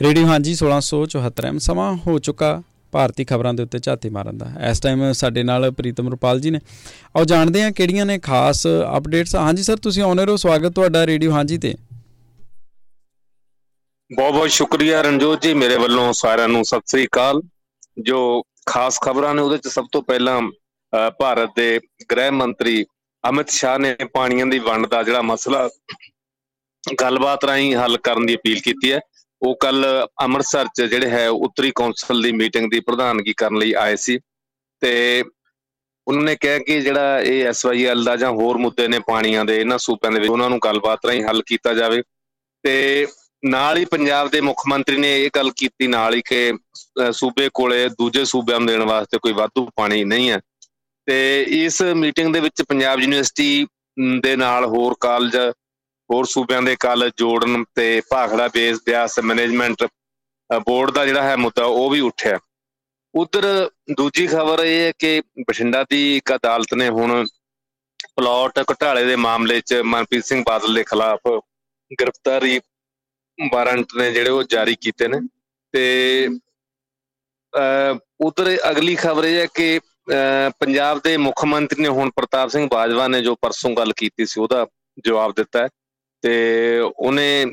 Radio ਹਾਂਜੀ 1674 M, ਸਮਾਂ ਹੋ ਚੁੱਕਾ ਭਾਰਤੀ ਖਬਰਾਂ ਦੇ ਉੱਤੇ ਝਾਤੀ ਮਾਰਨ ਦਾ। ਇਸ ਟਾਈਮ ਸਾਡੇ ਨਾਲ ਪ੍ਰੀਤਮ ਰੁਪਾਲ ਜੀ ਨੇ। ਆਓ ਜਾਣਦੇ ਹਾਂ ਕਿਹੜੀਆਂ ਨੇ ਖਾਸ ਅਪਡੇਟਸ ਹਾਂਜੀ ਸਰ, ਤੁਸੀਂ ਆਉਨੇ ਰਹੋ। ਸਵਾਗਤ ਤੁਹਾਡਾ ਰੇਡੀਓ ਹਾਂਜੀ ਤੇ। ਬਹੁਤ ਬਹੁਤ ਸ਼ੁਕਰੀਆ ਰਣਜੋਤ ਜੀ ਮੇਰੇ ਵੱਲੋਂ ਸਾਰਿਆਂ ਨੂੰ। ਸਤਿ ਸ੍ਰੀ ਅਕਾਲ। ਜੋ ਖਾਸ ਖਬਰਾਂ ਨੇ, ਉਹਦੇ ਚ ਸਭ ਤੋਂ ਪਹਿਲਾਂ ਭਾਰਤ ਦੇ ਗ੍ਰਹਿ ਮੰਤਰੀ ਅਮਿਤ ਸ਼ਾਹ ਨੇ ਪਾਣੀਆਂ ਦੀ ਵੰਡ ਦਾ ਜਿਹੜਾ ਮਸਲਾ ਗੱਲਬਾਤ ਰਾਹੀਂ ਹੱਲ ਕਰਨ ਦੀ ਅਪੀਲ ਕੀਤੀ ਹੈ। ਉਹ ਕੱਲ ਅੰਮ੍ਰਿਤਸਰ 'ਚ ਜਿਹੜੇ ਹੈ, ਉੱਤਰੀ ਕੌਂਸਲ ਦੀ ਮੀਟਿੰਗ ਦੀ ਪ੍ਰਧਾਨਗੀ ਕਰਨ ਲਈ ਆਏ ਸੀ ਤੇ ਉਹਨਾਂ ਨੇ ਕਿਹਾ ਕਿ ਜਿਹੜਾ ਇਹ ਐਸਵਾਈਐਲ ਦਾ ਜਾਂ ਹੋਰ ਮੁੱਦੇ ਨੇ ਪਾਣੀਆਂ ਦੇ, ਇਹਨਾਂ ਸੂਬਿਆਂ ਦੇ ਵਿੱਚ ਉਹਨਾਂ ਨੂੰ ਗੱਲਬਾਤ ਰਾਹੀਂ ਹੱਲ ਕੀਤਾ ਜਾਵੇ ਤੇ ਨਾਲ ਹੀ ਪੰਜਾਬ ਦੇ ਮੁੱਖ ਮੰਤਰੀ ਨੇ ਇਹ ਗੱਲ ਕੀਤੀ ਨਾਲ ਹੀ ਕਿ ਸੂਬੇ ਕੋਲੇ ਦੂਜੇ ਸੂਬਿਆਂ ਨੂੰ ਦੇਣ ਵਾਸਤੇ ਕੋਈ ਵਾਧੂ ਪਾਣੀ ਨਹੀਂ ਹੈ ਤੇ ਇਸ ਮੀਟਿੰਗ ਦੇ ਵਿੱਚ ਪੰਜਾਬ ਯੂਨੀਵਰਸਿਟੀ ਦੇ ਨਾਲ ਹੋਰ ਕਾਲਜ ਹੋਰ ਸੂਬਿਆਂ ਦੇ ਕਾਲਜ ਜੋੜਨ ਤੇ ਭਾਖੜਾ ਬੇਸ ਬਿਆਸ ਮੈਨੇਜਮੈਂਟ ਬੋਰਡ ਦਾ ਜਿਹੜਾ ਹੈ ਮੁੱਦਾ, ਉਹ ਵੀ ਉੱਠਿਆ। ਉਧਰ ਦੂਜੀ ਖਬਰ ਇਹ ਹੈ ਕਿ ਬਠਿੰਡਾ ਦੀ ਇੱਕ ਅਦਾਲਤ ਨੇ ਹੁਣ ਪਲਾਟ ਘਟਾਲੇ ਦੇ ਮਾਮਲੇ 'ਚ ਮਨਪ੍ਰੀਤ ਸਿੰਘ ਬਾਦਲ ਦੇ ਖਿਲਾਫ ਗ੍ਰਿਫਤਾਰੀ ਵਾਰੰਟ ਨੇ ਜਿਹੜੇ ਉਹ ਜਾਰੀ ਕੀਤੇ ਨੇ। ਤੇ ਉਧਰ ਅਗਲੀ ਖਬਰ ਇਹ ਹੈ ਕਿ ਪੰਜਾਬ ਦੇ ਮੁੱਖ ਮੰਤਰੀ ਨੇ ਹੁਣ ਪ੍ਰਤਾਪ ਸਿੰਘ ਬਾਜਵਾ ਨੇ ਜੋ ਪਰਸੋਂ ਗੱਲ ਕੀਤੀ ਸੀ, ਉਹਦਾ ਜਵਾਬ ਦਿੱਤਾ ਹੈ। ਤੇ ਉਹਨੇ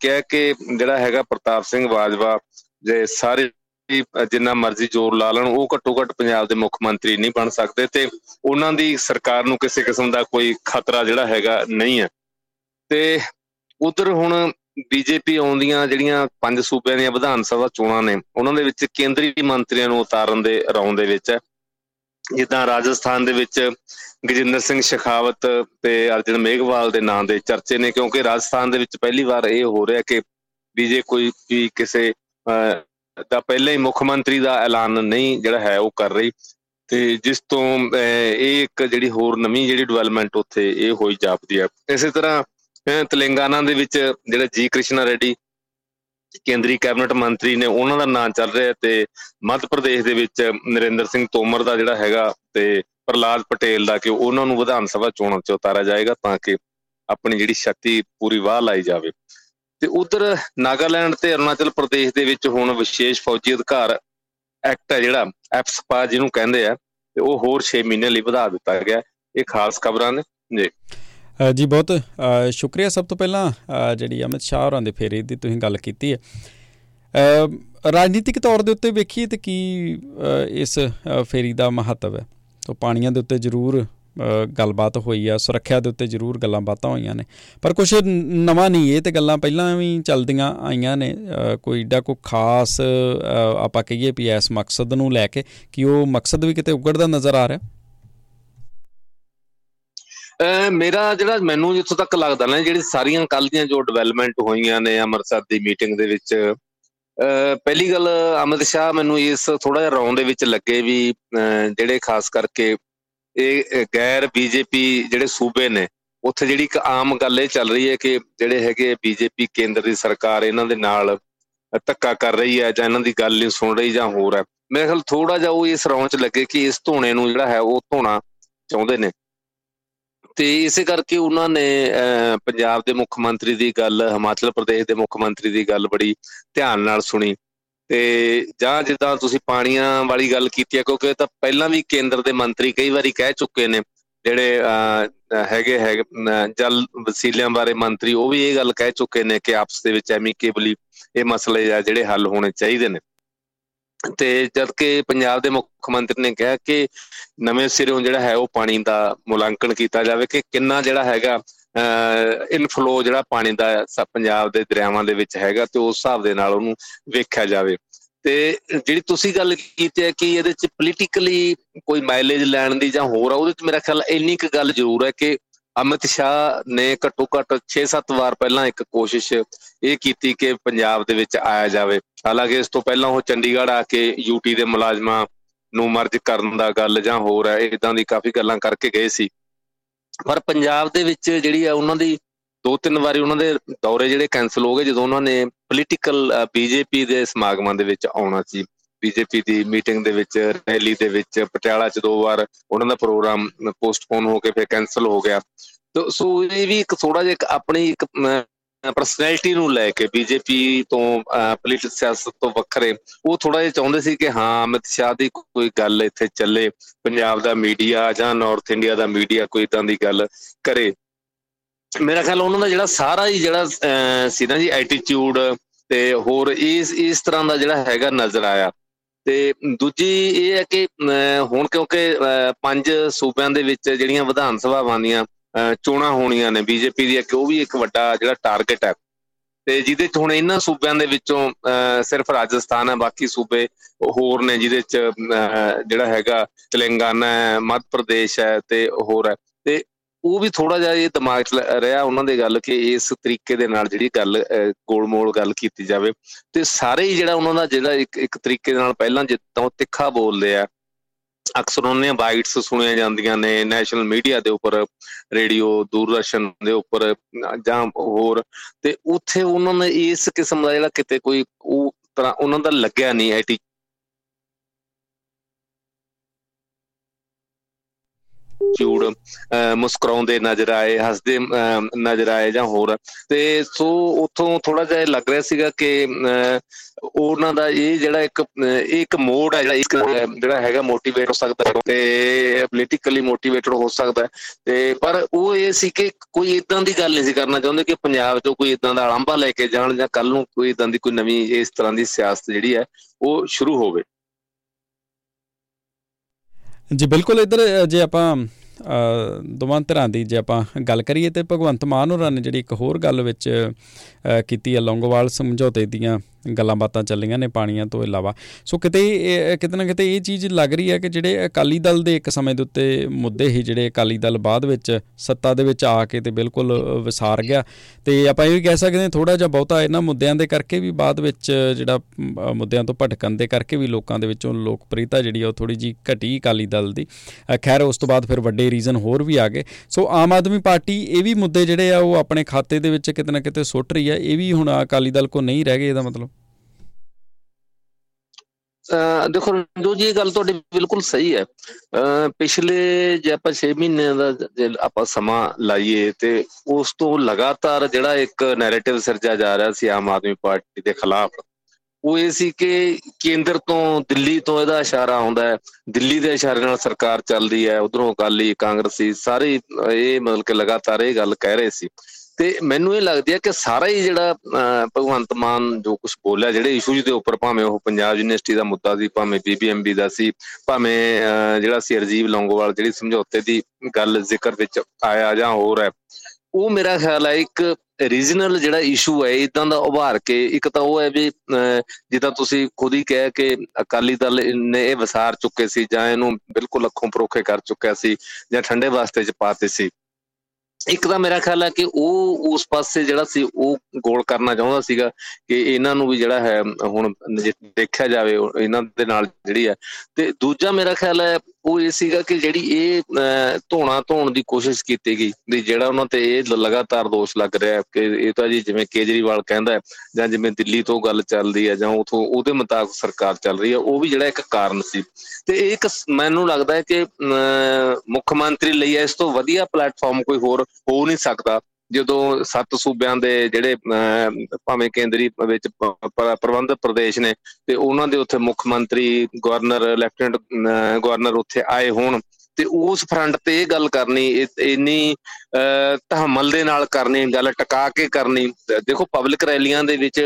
ਕਿਹਾ ਕਿ ਜਿਹੜਾ ਹੈਗਾ ਪ੍ਰਤਾਪ ਸਿੰਘ ਬਾਜਵਾ, ਜੇ ਸਾਰੇ ਜਿੰਨਾ ਮਰਜ਼ੀ ਜ਼ੋਰ ਲਾ ਲੈਣ, ਉਹ ਘੱਟੋ ਘੱਟ ਪੰਜਾਬ ਦੇ ਮੁੱਖ ਮੰਤਰੀ ਨਹੀਂ ਬਣ ਸਕਦੇ ਤੇ ਉਹਨਾਂ ਦੀ ਸਰਕਾਰ ਨੂੰ ਕਿਸੇ ਕਿਸਮ ਦਾ ਕੋਈ ਖਤਰਾ ਜਿਹੜਾ ਹੈਗਾ ਨਹੀਂ ਹੈ। ਤੇ ਉਧਰ ਹੁਣ ਬੀਜੇਪੀ ਆਉਂਦੀਆਂ ਜਿਹੜੀਆਂ ਪੰਜ ਸੂਬਿਆਂ ਦੀਆਂ ਵਿਧਾਨ ਸਭਾ ਚੋਣਾਂ ਨੇ, ਉਹਨਾਂ ਦੇ ਵਿੱਚ ਕੇਂਦਰੀ ਮੰਤਰੀਆਂ ਨੂੰ ਉਤਾਰਨ ਦੇ ਰੌਂ ਦੇ ਵਿੱਚ ਹੈ। ਜਿੱਦਾਂ ਰਾਜਸਥਾਨ ਦੇ ਵਿੱਚ ਗਜਿੰਦਰ ਸਿੰਘ ਸ਼ਖਾਵਤ ਤੇ ਅਰਜਨ ਮੇਘਵਾਲ ਦੇ ਨਾਂ ਦੇ ਚਰਚੇ ਨੇ, ਕਿਉਂਕਿ ਰਾਜਸਥਾਨ ਦੇ ਵਿੱਚ ਪਹਿਲੀ ਵਾਰ ਇਹ ਹੋ ਰਿਹਾ ਕਿ ਵੀ ਜੇ ਕੋਈ ਵੀ ਕਿਸੇ ਦਾ ਪਹਿਲੇ ਹੀ ਮੁੱਖ ਮੰਤਰੀ ਦਾ ਐਲਾਨ ਨਹੀਂ ਜਿਹੜਾ ਹੈ ਉਹ ਕਰ ਰਹੀ, ਤੇ ਜਿਸ ਤੋਂ ਇਹ ਇੱਕ ਜਿਹੜੀ ਹੋਰ ਨਵੀਂ ਜਿਹੜੀ ਡਿਵੈਲਪਮੈਂਟ ਉੱਥੇ ਇਹ ਹੋਈ ਜਾਪਦੀ ਹੈ। ਇਸੇ ਤਰ੍ਹਾਂ ਤੇਲੰਗਾਨਾ ਦੇ ਵਿੱਚ ਜਿਹੜਾ ਜੀ ਕ੍ਰਿਸ਼ਨਾ ਰੈਡੀ ਕੇਂਦਰੀ ਕੈਬਨਿਟ ਮੰਤਰੀ ਨੇ ਉਹਨਾਂ ਦਾ ਨਾਂ ਚੱਲ ਰਿਹਾ ਤੇ ਮੱਧ ਪ੍ਰਦੇਸ਼ ਦੇ ਵਿੱਚ ਨਰਿੰਦਰ ਸਿੰਘ ਤੋਮਰ ਦਾ ਜਿਹੜਾ ਹੈਗਾ ਤੇ ਪ੍ਰਲਾਦ ਪਟੇਲ ਦਾ ਕਿ ਉਹਨਾਂ ਨੂੰ ਵਿਧਾਨ ਸਭਾ ਚੋਣਾਂ 'ਚ ਉਤਾਰਿਆ ਜਾਏਗਾ ਤਾਂ ਕਿ ਆਪਣੀ ਜਿਹੜੀ ਸ਼ਕਤੀ ਪੂਰੀ ਵਾਹ ਲਾਈ ਜਾਵੇ। ਤੇ ਉਧਰ ਨਾਗਾਲੈਂਡ ਤੇ ਅਰੁਣਾਚਲ ਪ੍ਰਦੇਸ਼ ਦੇ ਵਿੱਚ ਹੁਣ ਵਿਸ਼ੇਸ਼ ਫੌਜੀ ਅਧਿਕਾਰ ਐਕਟ ਹੈ ਜਿਹੜਾ ਐਫਸਪਾ ਜਿਹਨੂੰ ਕਹਿੰਦੇ ਆ, ਤੇ ਉਹ ਹੋਰ 6 ਮਹੀਨੇ ਲਈ ਵਧਾ ਦਿੱਤਾ ਗਿਆ। ਇਹ ਖਾਸ ਖਬਰਾਂ ਨੇ। ਜੀ। ਜੀ ਬਹੁਤ ਸ਼ੁਕਰੀਆ। ਸਭ ਤੋਂ ਪਹਿਲਾਂ ਜਿਹੜੀ ਅਮਿਤ ਸ਼ਾਹ ਹੋਰਾਂ ਦੇ ਫੇਰੇ ਦੀ ਤੁਸੀਂ ਗੱਲ ਕੀਤੀ ਹੈ। ਰਾਜਨੀਤਿਕ ਤੌਰ ਦੇ ਉੱਤੇ ਵੇਖੀਏ ਤੇ ਕੀ ਇਸ ਫੇਰੀ ਦਾ ਮਹੱਤਵ ਹੈ? ਤੋਂ ਪਾਣੀਆਂ ਦੇ ਉੱਤੇ ਜ਼ਰੂਰ ਗੱਲਬਾਤ ਹੋਈ ਆ, ਸੁਰੱਖਿਆ ਦੇ ਉੱਤੇ ਜ਼ਰੂਰ ਗੱਲਾਂ ਬਾਤਾਂ ਹੋਈਆਂ ਨੇ। ਪਰ ਕੁਝ ਨਵਾਂ ਨਹੀਂ, ਇਹ ਤੇ ਗੱਲਾਂ ਪਹਿਲਾਂ ਵੀ ਚੱਲਦੀਆਂ ਆਈਆਂ ਨੇ। ਕੋਈ ਏਡਾ ਕੋ ਖਾਸ ਆਪਾਂ ਕਹੀਏ ਵੀ ਇਸ ਮਕਸਦ ਨੂੰ ਲੈ ਕੇ, ਕਿ ਉਹ ਮਕਸਦ ਵੀ ਕਿਤੇ ਉਗੜਦਾ ਨਜ਼ਰ ਆ ਰਿਹਾ? ਮੇਰਾ ਜਿਹੜਾ ਮੈਨੂੰ ਜਿੱਥੋਂ ਤੱਕ ਲੱਗਦਾ ਨਾ, ਜਿਹੜੀ ਸਾਰੀਆਂ ਕੱਲ ਦੀਆਂ ਜੋ ਡਿਵੈਲਪਮੈਂਟ ਹੋਈਆਂ ਨੇ ਅੰਮ੍ਰਿਤਸਰ ਦੀ ਮੀਟਿੰਗ ਦੇ ਵਿੱਚ ਪਹਿਲੀ ਗੱਲ ਅਮਿਤ ਸ਼ਾਹ ਮੈਨੂੰ ਇਸ ਥੋੜਾ ਜਿਹਾ ਰੌਂ ਦੇ ਵਿੱਚ ਲੱਗੇ ਵੀ ਜਿਹੜੇ ਖਾਸ ਕਰਕੇ ਇਹ ਗੈਰ ਬੀਜੇਪੀ ਜਿਹੜੇ ਸੂਬੇ ਨੇ, ਉੱਥੇ ਜਿਹੜੀ ਇੱਕ ਆਮ ਗੱਲ ਇਹ ਚੱਲ ਰਹੀ ਹੈ ਕਿ ਜਿਹੜੇ ਹੈਗੇ ਬੀਜੇਪੀ ਕੇਂਦਰ ਦੀ ਸਰਕਾਰ ਇਹਨਾਂ ਦੇ ਨਾਲ ਧੱਕਾ ਕਰ ਰਹੀ ਹੈ ਜਾਂ ਇਹਨਾਂ ਦੀ ਗੱਲ ਨਹੀਂ ਸੁਣ ਰਹੀ ਜਾਂ ਹੋਰ ਹੈ। ਮੇਰੇ ਖਿਆਲ ਥੋੜਾ ਜਿਹਾ ਉਹ ਇਸ ਰੌਂ 'ਚ ਲੱਗੇ ਕਿ ਇਸ ਧੋਣੇ ਨੂੰ ਜਿਹੜਾ ਹੈ ਉਹ ਧੋਣਾ ਚਾਹੁੰਦੇ ਨੇ। ਤੇ ਇਸੇ ਕਰਕੇ ਉਹਨਾਂ ਨੇ ਪੰਜਾਬ ਦੇ ਮੁੱਖ ਮੰਤਰੀ ਦੀ ਗੱਲ, ਹਿਮਾਚਲ ਪ੍ਰਦੇਸ਼ ਦੇ ਮੁੱਖ ਮੰਤਰੀ ਦੀ ਗੱਲ ਬੜੀ ਧਿਆਨ ਨਾਲ ਸੁਣੀ। ਤੇ ਜਾਂ ਜਿੱਦਾਂ ਤੁਸੀਂ ਪਾਣੀਆਂ ਵਾਲੀ ਗੱਲ ਕੀਤੀ ਹੈ, ਕਿਉਂਕਿ ਇਹ ਤਾਂ ਪਹਿਲਾਂ ਵੀ ਕੇਂਦਰ ਦੇ ਮੰਤਰੀ ਕਈ ਵਾਰੀ ਕਹਿ ਚੁੱਕੇ ਨੇ, ਜਿਹੜੇ ਹੈਗੇ ਹੈ ਜਲ ਵਸੀਲਿਆਂ ਬਾਰੇ ਮੰਤਰੀ, ਉਹ ਵੀ ਇਹ ਗੱਲ ਕਹਿ ਚੁੱਕੇ ਨੇ ਕਿ ਆਪਸ ਦੇ ਵਿੱਚ ਐਮੀਕੇਬਲੀ ਇਹ ਮਸਲੇ ਜਿਹੜੇ ਹੱਲ ਹੋਣੇ ਚਾਹੀਦੇ ਨੇ। ਤੇ ਜਦ ਕਿ ਪੰਜਾਬ ਦੇ ਮੁੱਖ ਮੰਤਰੀ ਨੇ ਕਿਹਾ ਕਿ ਨਵੇਂ ਸਿਰੋਂ ਜਿਹੜਾ ਹੈ ਉਹ ਪਾਣੀ ਦਾ ਮੁਲਾਂਕਣ ਕੀਤਾ ਜਾਵੇ ਕਿ ਕਿੰਨਾ ਜਿਹੜਾ ਹੈਗਾ ਇਨਫਲੋ ਜਿਹੜਾ ਪਾਣੀ ਦਾ ਪੰਜਾਬ ਦੇ ਦਰਿਆਵਾਂ ਦੇ ਵਿੱਚ ਹੈਗਾ ਤੇ ਉਸ ਹਿਸਾਬ ਦੇ ਨਾਲ ਉਹਨੂੰ ਵੇਖਿਆ ਜਾਵੇ। ਤੇ ਜਿਹੜੀ ਤੁਸੀਂ ਗੱਲ ਕੀਤੀ ਹੈ ਕਿ ਇਹਦੇ ਚ ਪੋਲੀਟੀਕਲੀ ਕੋਈ ਮਾਈਲੇਜ ਲੈਣ ਦੀ ਜਾਂ ਹੋਰ ਆ, ਉਹਦੇ ਚ ਮੇਰਾ ਖਿਆਲ ਇੰਨੀ ਕੁ ਗੱਲ ਜ਼ਰੂਰ ਹੈ ਕਿ ਅਮਿਤ ਸ਼ਾਹ ਨੇ ਘੱਟੋ ਘੱਟ 6-7 ਵਾਰ ਪਹਿਲਾਂ ਇੱਕ ਕੋਸ਼ਿਸ਼ ਇਹ ਕੀਤੀ ਕਿ ਪੰਜਾਬ ਦੇ ਵਿੱਚ ਆਇਆ ਜਾਵੇ। ਹਾਲਾਂਕਿ ਇਸ ਤੋਂ ਪਹਿਲਾਂ ਉਹ ਚੰਡੀਗੜ੍ਹ ਆ ਕੇ ਯੂਟੀ ਦੇ ਮੁਲਾਜ਼ਮਾਂ ਨੂੰ ਮਰਜ ਕਰਨ ਦਾ ਗੱਲ ਜਾਂ ਹੋਰ ਹੈ ਇਦਾਂ ਦੀ ਕਾਫੀ ਗੱਲਾਂ ਕਰਕੇ ਗਏ ਸੀ। ਪਰ ਪੰਜਾਬ ਦੇ ਵਿੱਚ ਜਿਹੜੀ ਆ ਉਹਨਾਂ ਦੀ ਦੋ ਤਿੰਨ ਵਾਰੀ ਉਹਨਾਂ ਦੇ ਦੌਰੇ ਜਿਹੜੇ ਕੈਨਸਲ ਹੋ ਗਏ, ਜਦੋਂ ਉਹਨਾਂ ਨੇ ਪੋਲੀਟੀਕਲ ਬੀਜੇਪੀ ਦੇ ਸਮਾਗਮਾਂ ਦੇ ਵਿੱਚ ਆਉਣਾ ਸੀ। ਬੀਜੇਪੀ ਦੀ ਮੀਟਿੰਗ ਦੇ ਵਿੱਚ, ਰੈਲੀ ਦੇ ਵਿੱਚ, ਪਟਿਆਲਾ 'ਚ ਦੋ ਵਾਰ ਉਹਨਾਂ ਦਾ ਪ੍ਰੋਗਰਾਮ ਪੋਸਟਪੋਨ ਹੋ ਕੇ ਫਿਰ ਕੈਨਸਲ ਹੋ ਗਿਆ। ਸੋ ਇਹ ਵੀ ਇੱਕ ਥੋੜਾ ਜਿਹਾ ਆਪਣੀ ਇੱਕ ਪਰਸਨੈਲਿਟੀ ਨੂੰ ਲੈ ਕੇ ਬੀਜੇਪੀ ਤੋਂ ਪੋਲੀਟਿਕਲ ਸਿਆਸਤ ਤੋਂ ਵੱਖਰੇ, ਉਹ ਥੋੜਾ ਜਿਹਾ ਚਾਹੁੰਦੇ ਸੀ ਕਿ ਹਾਂ, ਅਮਿਤ ਸ਼ਾਹ ਦੀ ਕੋਈ ਗੱਲ ਇੱਥੇ ਚੱਲੇ, ਪੰਜਾਬ ਦਾ ਮੀਡੀਆ ਜਾਂ ਨਾਰਥ ਇੰਡੀਆ ਦਾ ਮੀਡੀਆ ਕੋਈ ਇਦਾਂ ਦੀ ਗੱਲ ਕਰੇ। ਮੇਰਾ ਖਿਆਲ ਉਹਨਾਂ ਦਾ ਜਿਹੜਾ ਸਾਰਾ ਹੀ ਜਿਹੜਾ ਸੀ ਨਾ ਜੀ ਐਟੀਟਿਊਡ ਤੇ ਹੋਰ ਇਸ ਇਸ ਤਰ੍ਹਾਂ ਦਾ ਜਿਹੜਾ ਹੈਗਾ ਨਜ਼ਰ ਆਇਆ। ਤੇ ਦੂਜੀ ਇਹ ਹੈ ਕਿ ਹੁਣ ਕਿਉਂਕਿ ਪੰਜ ਸੂਬਿਆਂ ਦੇ ਵਿੱਚ ਜਿਹੜੀਆਂ ਵਿਧਾਨ ਸਭਾਵਾਂ ਦੀਆਂ ਚੋਣਾਂ ਹੋਣੀਆਂ ਨੇ ਬੀਜੇਪੀ ਦੀ ਕਿ ਉਹ ਵੀ ਇੱਕ ਵੱਡਾ ਜਿਹੜਾ ਟਾਰਗੇਟ ਹੈ। ਤੇ ਜਿਹਦੇ ਚ ਹੁਣ ਇਹਨਾਂ ਸੂਬਿਆਂ ਦੇ ਵਿੱਚੋਂ ਸਿਰਫ ਰਾਜਸਥਾਨ ਹੈ, ਬਾਕੀ ਸੂਬੇ ਹੋਰ ਨੇ ਜਿਹਦੇ ਚ ਜਿਹੜਾ ਹੈਗਾ ਤੇਲੰਗਾਨਾ ਹੈ, ਮੱਧ ਪ੍ਰਦੇਸ਼ ਹੈ ਤੇ ਹੋਰ ਹੈ। ਤੇ ਉਹ ਵੀ ਥੋੜਾ ਜਿਹਾ ਇਹ ਦਿਮਾਗ 'ਚ ਰਿਹਾ ਉਹਨਾਂ ਦੇ ਗੱਲ ਕਿ ਇਸ ਤਰੀਕੇ ਦੇ ਨਾਲ ਜਿਹੜੀ ਗੱਲ ਗੋਲਮੋਲ ਗੱਲ ਕੀਤੀ ਜਾਵੇ। ਤੇ ਸਾਰੇ ਹੀ ਜਿਹੜਾ ਉਹਨਾਂ ਦਾ ਜਿਹੜਾ ਇੱਕ ਇੱਕ ਤਰੀਕੇ ਦੇ ਨਾਲ ਪਹਿਲਾਂ ਜਿੱਦਾਂ ਉਹ ਤਿੱਖਾ ਬੋਲਦੇ ਆ ਅਕਸਰ ਉਹਨਾਂ ਬਾਈਟਸ ਸੁਣੀਆਂ ਜਾਂਦੀਆਂ ਨੇ, ਨੈਸ਼ਨਲ ਮੀਡੀਆ ਦੇ ਉੱਪਰ, ਰੇਡੀਓ, ਦੂਰਦਰਸ਼ਨ ਦੇ ਉੱਪਰ, ਜਾਂ ਹੋਰ। ਤੇ ਉੱਥੇ ਉਹਨਾਂ ਨੇ ਇਸ ਕਿਸਮ ਦਾ ਜਿਹੜਾ ਕਿਤੇ ਕੋਈ ਉਹ ਤਰ੍ਹਾਂ ਉਹਨਾਂ ਦਾ ਲੱਗਿਆ ਨਹੀਂ ਐਟੀ ਚੂੜ ਮੁਸਕਰਾਉਂਦੇ ਨਜ਼ਰ ਆਏ, ਹੱਸਦੇ ਨਜ਼ਰ ਆਏ ਜਾਂ ਹੋਰ। ਤੇ ਸੋ ਉਥੋਂ ਥੋੜਾ ਜਿਹਾ ਲੱਗ ਰਿਹਾ ਸੀਗਾ ਕਿ ਉਹਨਾਂ ਦਾ ਇਹ ਜਿਹੜਾ ਇੱਕ ਇੱਕ ਮੋਡ ਹੈ ਜਿਹੜਾ ਇੱਕ ਜਿਹੜਾ ਹੈਗਾ ਮੋਟੀਵੇਟ ਹੋ ਸਕਦਾ ਤੇ ਪੋਲੀਟੀਕਲੀ ਮੋਟੀਵੇਟਡ ਹੋ ਸਕਦਾ ਤੇ ਪਰ ਉਹ ਇਹ ਸੀ ਕਿ ਕੋਈ ਇਦਾਂ ਦੀ ਗੱਲ ਨਹੀਂ ਸੀ ਕਰਨਾ ਚਾਹੁੰਦੇ ਕਿ ਪੰਜਾਬ ਤੋਂ ਕੋਈ ਇਦਾਂ ਦਾ ਆਲੰਬਾ ਲੈ ਕੇ ਜਾਣ ਜਾਂ ਕੱਲ ਨੂੰ ਕੋਈ ਇਦਾਂ ਦੀ ਕੋਈ ਨਵੀਂ ਇਸ ਤਰ੍ਹਾਂ ਦੀ ਸਿਆਸਤ ਜਿਹੜੀ ਹੈ, ਉਹ ਸ਼ੁਰੂ ਹੋਵੇ। ਜੀ, ਬਿਲਕੁਲ ਇੱਧਰ ਜੇ ਆਪਾਂ ਦੋਵਾਂ ਤਰ੍ਹਾਂ ਦੀ ਜੇ ਆਪਾਂ ਗੱਲ ਕਰੀਏ ਤੇ ਭਗਵੰਤ ਮਾਨ ਹੋਰਾਂ ਨੇ ਜਿਹੜੀ ਇੱਕ ਹੋਰ ਗੱਲ ਵਿੱਚ ਕੀਤੀ ਹੈ, ਲੌਂਗੋਵਾਲ ਸਮਝੌਤੇ ਦੀਆਂ ਗੱਲਾਂ ਬਾਤਾਂ ਚੱਲੀਆਂ ਨੇ ਪਾਣੀਆਂ ਤੋਂ ਇਲਾਵਾ। ਸੋ ਕਿਤੇ ਕਿਤੇ ਨਾ ਕਿਤੇ ਇਹ ਚੀਜ਼ ਲੱਗ ਰਹੀ ਹੈ ਕਿ ਜਿਹੜੇ ਅਕਾਲੀ ਦਲ ਦੇ ਇੱਕ ਸਮੇਂ ਦੇ ਉੱਤੇ ਮੁੱਦੇ ਹੀ ਜਿਹੜੇ ਅਕਾਲੀ ਦਲ ਬਾਅਦ ਵਿੱਚ ਸੱਤਾ ਦੇ ਵਿੱਚ ਆ ਕੇ ਤੇ ਬਿਲਕੁਲ ਵਿਸਾਰ ਗਿਆ। ਤੇ ਆਪਾਂ ਇਹ ਵੀ ਕਹਿ ਸਕਦੇ ਹਾਂ ਥੋੜਾ ਜਿਹਾ ਬਹੁਤਾ ਇਹਨਾਂ ਮੁੱਦਿਆਂ ਦੇ ਕਰਕੇ ਵੀ ਬਾਅਦ ਵਿੱਚ ਜਿਹੜਾ ਮੁੱਦਿਆਂ ਤੋਂ ਭਟਕਣ ਦੇ ਕਰਕੇ ਵੀ ਲੋਕਾਂ ਦੇ ਵਿੱਚੋਂ ਲੋਕਪ੍ਰਿਯਤਾ ਜਿਹੜੀ ਉਹ ਥੋੜੀ ਜੀ ਘਟੀ ਅਕਾਲੀ ਦਲ ਦੀ। ਖੈਰ, ਉਸ ਤੋਂ ਬਾਅਦ ਫਿਰ ਵੱਡੇ ਰੀਜ਼ਨ ਹੋਰ ਵੀ ਆ ਗਏ। ਸੋ ਆਮ ਆਦਮੀ ਪਾਰਟੀ ਇਹ ਵੀ ਮੁੱਦੇ ਜਿਹੜੇ ਆ ਉਹ ਆਪਣੇ ਖਾਤੇ ਦੇ ਵਿੱਚ ਕਿਤੇ ਨਾ ਕਿਤੇ ਸੁੱਟ ਰਹੀ ਆ ਇਹ ਵੀ ਹੁਣ ਅਕਾਲੀ ਦਲ ਕੋ ਨਹੀਂ ਰਹਿ ਗਏ, ਇਹਦਾ ਮਤਲਬ? ਦੇਖੋ ਰੰਜੂ ਜੀ, ਇਹ ਗੱਲ ਤੁਹਾਡੀ ਬਿਲਕੁਲ ਸਹੀ ਹੈ। ਪਿਛਲੇ ਜੇ ਆਪਾਂ 6 ਮਹੀਨੇ ਦਾ ਜੇ ਆਪਾਂ ਸਮਾਂ ਲਾਈਏ ਤੇ ਉਸ ਤੋਂ ਲਗਾਤਾਰ ਜਿਹੜਾ ਇੱਕ ਨੈਰੇਟਿਵ ਸਿਰਜਿਆ ਜਾ ਰਿਹਾ ਸੀ ਆਮ ਆਦਮੀ ਪਾਰਟੀ ਦੇ ਖਿਲਾਫ, ਉਹ ਇਹ ਸੀ ਕਿ ਕੇਂਦਰ ਤੋਂ ਦਿੱਲੀ ਤੋਂ ਇਹਦਾ ਇਸ਼ਾਰਾ ਆਉਂਦਾ ਹੈ। ਦਿੱਲੀ ਦੇ ਇਸ਼ਾਰੇ ਨਾਲ ਸਰਕਾਰ ਚੱਲਦੀ ਹੈ, ਉਧਰੋਂ ਅਕਾਲੀ ਕਾਂਗਰਸੀ ਸਾਰੇ ਇਹ ਮਤਲਬ ਕਿ ਲਗਾਤਾਰ ਇਹ ਗੱਲ ਕਹਿ ਰਹੇ ਸੀ। ਤੇ ਮੈਨੂੰ ਇਹ ਲੱਗਦੀ ਹੈ ਕਿ ਸਾਰਾ ਹੀ ਜਿਹੜਾ ਭਗਵੰਤ ਮਾਨ ਜੋ ਕੁਝ ਬੋਲਿਆ, ਜਿਹੜੇ ਇਸ਼ੂਜ਼ ਦੇ ਉੱਪਰ ਭਾਵੇਂ ਉਹ ਪੰਜਾਬ ਯੂਨੀਵਰਸਿਟੀ ਦਾ ਮੁੱਦਾ ਸੀ, ਭਾਵੇਂ ਬੀਬੀਐਮਬੀ ਦਾ ਸੀ, ਭਾਵੇਂ ਜਿਹੜਾ ਸੀ ਰਜੀਵ ਲੌਂਗੋਵਾਲ, ਜਿਹੜੀ ਸਮਝੌਤੇ ਦੀ ਗੱਲ ਜ਼ਿਕਰ ਵਿੱਚ ਆਇਆ ਜਾਂ ਹੋਰ ਹੈ, ਉਹ ਮੇਰਾ ਖਿਆਲ ਹੈ ਇੱਕ ਰੀਜਨਲ ਜਿਹੜਾ ਇਸ਼ੂ ਹੈ ਇਦਾਂ ਦਾ ਉਭਾਰ ਕੇ, ਇੱਕ ਤਾਂ ਉਹ ਹੈ ਵੀ ਜਿੱਦਾਂ ਤੁਸੀਂ ਖੁਦ ਹੀ ਕਹਿ ਕਿ ਅਕਾਲੀ ਦਲ ਨੇ ਇਹ ਵਿਸਾਰ ਚੁੱਕੇ ਸੀ ਜਾਂ ਇਹਨੂੰ ਬਿਲਕੁਲ ਅੱਖੋਂ ਪਰੋਖੇ ਕਰ ਚੁੱਕਿਆ ਸੀ ਜਾਂ ਠੰਡੇ ਵਾਸਤੇ ਚ ਪਾਤੇ ਸੀ। ਇੱਕ ਤਾਂ ਮੇਰਾ ਖਿਆਲ ਹੈ ਕਿ ਉਹ ਉਸ ਪਾਸੇ ਜਿਹੜਾ ਸੀ, ਉਹ ਗੋਲ ਕਰਨਾ ਚਾਹੁੰਦਾ ਸੀਗਾ ਕਿ ਇਹਨਾਂ ਨੂੰ ਵੀ ਜਿਹੜਾ ਹੈ, ਹੁਣ ਦੇਖਿਆ ਜਾਵੇ ਇਹਨਾਂ ਦੇ ਨਾਲ ਜਿਹੜੀ ਹੈ। ਤੇ ਦੂਜਾ ਮੇਰਾ ਖਿਆਲ ਹੈ ਉਹ ਇਹ ਸੀਗਾ ਕਿ ਜਿਹੜੀ ਇਹ ਧੋਣਾ ਧੋਣ ਦੀ ਕੋਸ਼ਿਸ਼ ਕੀਤੀ ਗਈ ਵੀ ਜਿਹੜਾ ਉਹਨਾਂ ਤੇ ਇਹ ਲਗਾਤਾਰ ਦੋਸ਼ ਲੱਗ ਰਿਹਾ ਕਿ ਇਹ ਤਾਂ ਜੀ ਜਿਵੇਂ ਕੇਜਰੀਵਾਲ ਕਹਿੰਦਾ ਜਾਂ ਜਿਵੇਂ ਦਿੱਲੀ ਤੋਂ ਗੱਲ ਚੱਲਦੀ ਹੈ ਜਾਂ ਉਥੋਂ ਉਹਦੇ ਮੁਤਾਬਕ ਸਰਕਾਰ ਚੱਲ ਰਹੀ ਹੈ, ਉਹ ਵੀ ਜਿਹੜਾ ਇੱਕ ਕਾਰਨ ਸੀ। ਤੇ ਇਹ ਇੱਕ ਮੈਨੂੰ ਲੱਗਦਾ ਹੈ ਕਿ ਮੁੱਖ ਮੰਤਰੀ ਲਈ ਇਸ ਤੋਂ ਵਧੀਆ ਪਲੇਟਫਾਰਮ ਕੋਈ ਹੋਰ ਹੋ ਨਹੀਂ ਸਕਦਾ। ਜਦੋਂ ਸੱਤ ਸੂਬਿਆਂ ਦੇ ਜਿਹੜੇ ਭਾਵੇਂ ਕੇਂਦਰੀ ਵਿੱਚ ਪ੍ਰਬੰਧਕ ਪ੍ਰਦੇਸ਼ ਨੇ ਤੇ ਉਹਨਾਂ ਦੇ ਉੱਥੇ ਮੁੱਖ ਮੰਤਰੀ, ਗਵਰਨਰ, ਲੈਫਟੀਨੈਂਟ ਗਵਰਨਰ ਉੱਥੇ ਆਏ ਹੋਣ ਤੇ ਉਸ ਫਰੰਟ ਤੇ ਇਹ ਗੱਲ ਕਰਨੀ ਇੰਨੀ ਤਹਮਲ ਦੇ ਨਾਲ ਕਰਨੀ, ਗੱਲ ਟਿਕਾ ਕੇ ਕਰਨੀ, ਦੇਖੋ ਪਬਲਿਕ ਰੈਲੀਆਂ ਦੇ ਵਿੱਚ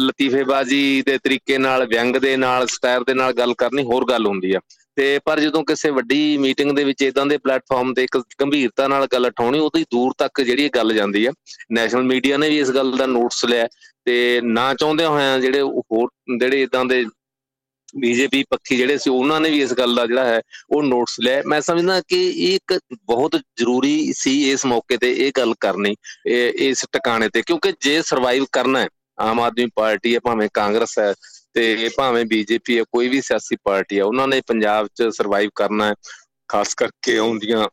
ਲਤੀਫੇਬਾਜ਼ੀ ਦੇ ਤਰੀਕੇ ਨਾਲ, ਵਿਅੰਗ ਦੇ ਨਾਲ ਸਟਾਈਲ ਦੇ ਨਾਲ ਗੱਲ ਕਰਨੀ ਹੋਰ ਗੱਲ ਹੁੰਦੀ ਆ। ਤੇ ਪਰ ਜਦੋਂ ਕਿਸੇ ਵੱਡੀ ਮੀਟਿੰਗ ਦੇ ਵਿੱਚ ਇਦਾਂ ਦੇ ਪਲੇਟਫਾਰਮ ਤੇ ਇੱਕ ਗੰਭੀਰਤਾ ਨਾਲ ਗੱਲ ਉਠਾਉਣੀ ਉਹਦੀ ਦੂਰ ਤੱਕ ਜਿਹੜੀ ਗੱਲ ਜਾਂਦੀ ਆ। ਨੈਸ਼ਨਲ ਮੀਡੀਆ ਨੇ ਵੀ ਇਸ ਗੱਲ ਦਾ ਨੋਟਿਸ ਲਿਆ ਤੇ ਨਾ ਚਾਹੁੰਦੇ ਹੋਇਆ ਜਿਹੜੇ ਹੋਰ, ਜਿਹੜੇ ਇਦਾਂ ਦੇ ਬੀਜੇਪੀ ਪੱਖੀ ਜਿਹੜੇ ਸੀ, ਉਹਨਾਂ ਨੇ ਵੀ ਇਸ ਗੱਲ ਦਾ ਜਿਹੜਾ ਹੈ, ਉਹ ਨੋਟਿਸ ਲਿਆ। ਮੈਂ ਸਮਝਦਾ ਕਿ ਇਹ ਇੱਕ ਬਹੁਤ ਜ਼ਰੂਰੀ ਸੀ ਇਸ ਮੌਕੇ ਤੇ ਇਹ ਗੱਲ ਕਰਨੀ ਇਸ ਟਿਕਾਣੇ ਤੇ। ਕਿਉਂਕਿ ਜੇ ਸਰਵਾਈਵ ਕਰਨਾ ਹੈ ਆਮ ਆਦਮੀ ਪਾਰਟੀ ਹੈ, ਭਾਵੇਂ ਕਾਂਗਰਸ ਹੈ ਤੇ ਭਾਵੇਂ ਬੀਜੇਪੀ ਹੈ, ਕੋਈ ਵੀ ਸਿਆਸੀ ਪਾਰਟੀ ਹੈ, ਉਹਨਾਂ ਨੇ ਪੰਜਾਬ 'ਚ ਸਰਵਾਈਵ ਕਰਨਾ ਹੈ, ਖਾਸ ਕਰਕੇ ਆਉਂਦੀਆਂ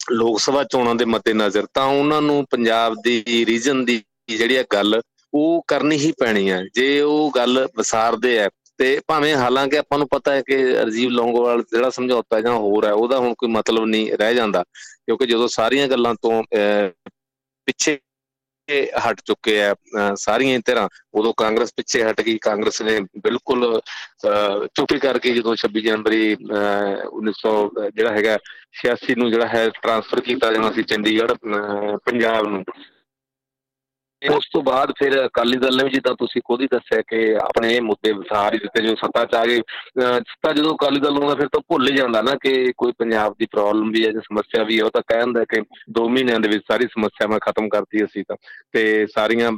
ਲੋਕ ਸਭਾ ਚੋਣਾਂ ਦੇ ਮੱਦੇ ਨਜ਼ਰ ਤਾਂ ਉਹਨਾਂ ਨੂੰ ਪੰਜਾਬ ਦੀ ਰੀਜਨ ਦੀ ਜਿਹੜੀ ਹੈ ਗੱਲ, ਉਹ ਕਰਨੀ ਹੀ ਪੈਣੀ ਹੈ। ਜੇ ਉਹ ਗੱਲ ਵਿਸਾਰਦੇ ਆ ਤੇ ਭਾਵੇਂ ਹਾਲਾਂਕਿ ਆਪਾਂ ਨੂੰ ਪਤਾ ਹੈ ਕਿ ਰਜੀਵ ਲੌਂਗੋਵਾਲ ਜਿਹੜਾ ਸਮਝੌਤਾ ਜਾਂ ਹੋਰ ਹੈ, ਉਹਦਾ ਹੁਣ ਕੋਈ ਮਤਲਬ ਨਹੀਂ ਰਹਿ ਜਾਂਦਾ, ਕਿਉਂਕਿ ਜਦੋਂ ਸਾਰੀਆਂ ਗੱਲਾਂ ਤੋਂ ਪਿੱਛੇ ਹਟ ਚੁੱਕੇ ਆ ਸਾਰੀਆਂ ਤਰ੍ਹਾਂ। ਉਦੋਂ ਕਾਂਗਰਸ ਪਿੱਛੇ ਹਟ ਗਈ, ਕਾਂਗਰਸ ਨੇ ਬਿਲਕੁਲ ਚੁੱਪੀ ਕਰਕੇ ਜਦੋਂ 26 ਜਨਵਰੀ 1900 ਜਿਹੜਾ ਹੈਗਾ 86 ਨੂੰ ਜਿਹੜਾ ਹੈ ਟ੍ਰਾਂਸਫਰ ਕੀਤਾ ਜਾਣਾ ਸੀ ਚੰਡੀਗੜ੍ਹ ਪੰਜਾਬ ਨੂੰ। ਉਸ ਤੋਂ ਬਾਅਦ ਫਿਰ ਅਕਾਲੀ ਦਲ ਨੇ ਵੀ ਜਿੱਦਾਂ ਤੁਸੀਂ ਖੁਦ ਹੀ ਦੱਸਿਆ ਕਿ ਆਪਣੇ ਇਹ ਮੁੱਦੇ ਵਿਸਾਰ ਦਿੱਤੇ ਜੋ ਸੱਤਾ ਚ ਆ ਗਏ ਸੱਤਾ ਜਦੋਂ ਅਕਾਲੀ ਦਲ ਨੂੰ ਫਿਰ ਤਾਂ ਭੁੱਲ ਹੀ ਜਾਂਦਾ ਨਾ ਕਿ ਕੋਈ ਪੰਜਾਬ ਦੀ ਪ੍ਰੋਬਲਮ ਵੀ ਹੈ ਜਾਂ ਸਮੱਸਿਆ ਵੀ ਹੈ, ਉਹ ਤਾਂ ਕਹਿੰਦਾ ਕਿ 2 ਮਹੀਨਿਆਂ ਦੇ ਵਿੱਚ ਸਾਰੀ ਸਮੱਸਿਆਵਾਂ ਖਤਮ ਕਰਤੀ ਅਸੀਂ ਤਾਂ, ਤੇ ਸਾਰੀਆਂ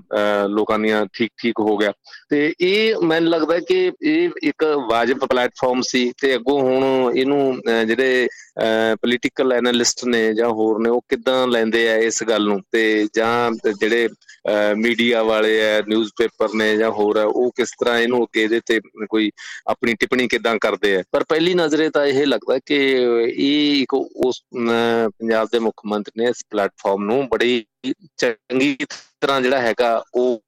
ਲੋਕਾਂ ਦੀਆਂ ਠੀਕ ਠੀਕ ਹੋ ਗਿਆ। ਤੇ ਇਹ ਮੈਨੂੰ ਲੱਗਦਾ ਕਿ ਇਹ ਇੱਕ ਵਾਜਬ ਪਲੇਟਫਾਰਮ ਸੀ ਤੇ ਅੱਗੋਂ ਹੁਣ ਇਹਨੂੰ ਜਿਹੜੇ ਪੋਲੀਟੀਕਲ ਐਨਾਲਿਸਟ ਨੇ ਜਾਂ ਹੋਰ ਨੇ, ਉਹ ਕਿਦਾਂ ਲੈਂਦੇ ਆ ਇਸ ਗੱਲ ਨੂੰ? ਤੇ ਜਾਂ ਜਿਹੜੇ ਮੀਡੀਆ ਵਾਲੇ ਆ ਨਿਊਜ਼ਪੇਪਰ ਨੇ ਜਾਂ ਹੋਰ ਆ, ਉਹ ਕਿਸ ਤਰ੍ਹਾਂ ਇਹਨੂੰ ਅੱਗੇ ਇਹਦੇ ਤੇ ਕੋਈ ਆਪਣੀ ਟਿੱਪਣੀ ਕਿਦਾਂ ਕਰਦੇ ਆ? ਪਰ ਪਹਿਲੀ ਨਜ਼ਰੇ ਤਾਂ ਇਹ ਲੱਗਦਾ ਕਿ ਇਹ ਇੱਕ ਉਸ ਪੰਜਾਬ ਦੇ ਮੁੱਖ ਮੰਤਰੀ ਨੇ ਇਸ ਪਲੇਟਫਾਰਮ ਨੂੰ ਬੜੀ ਚੰਗੀ ਤਰ੍ਹਾਂ ਜਿਹੜਾ ਹੈਗਾ, ਉਹ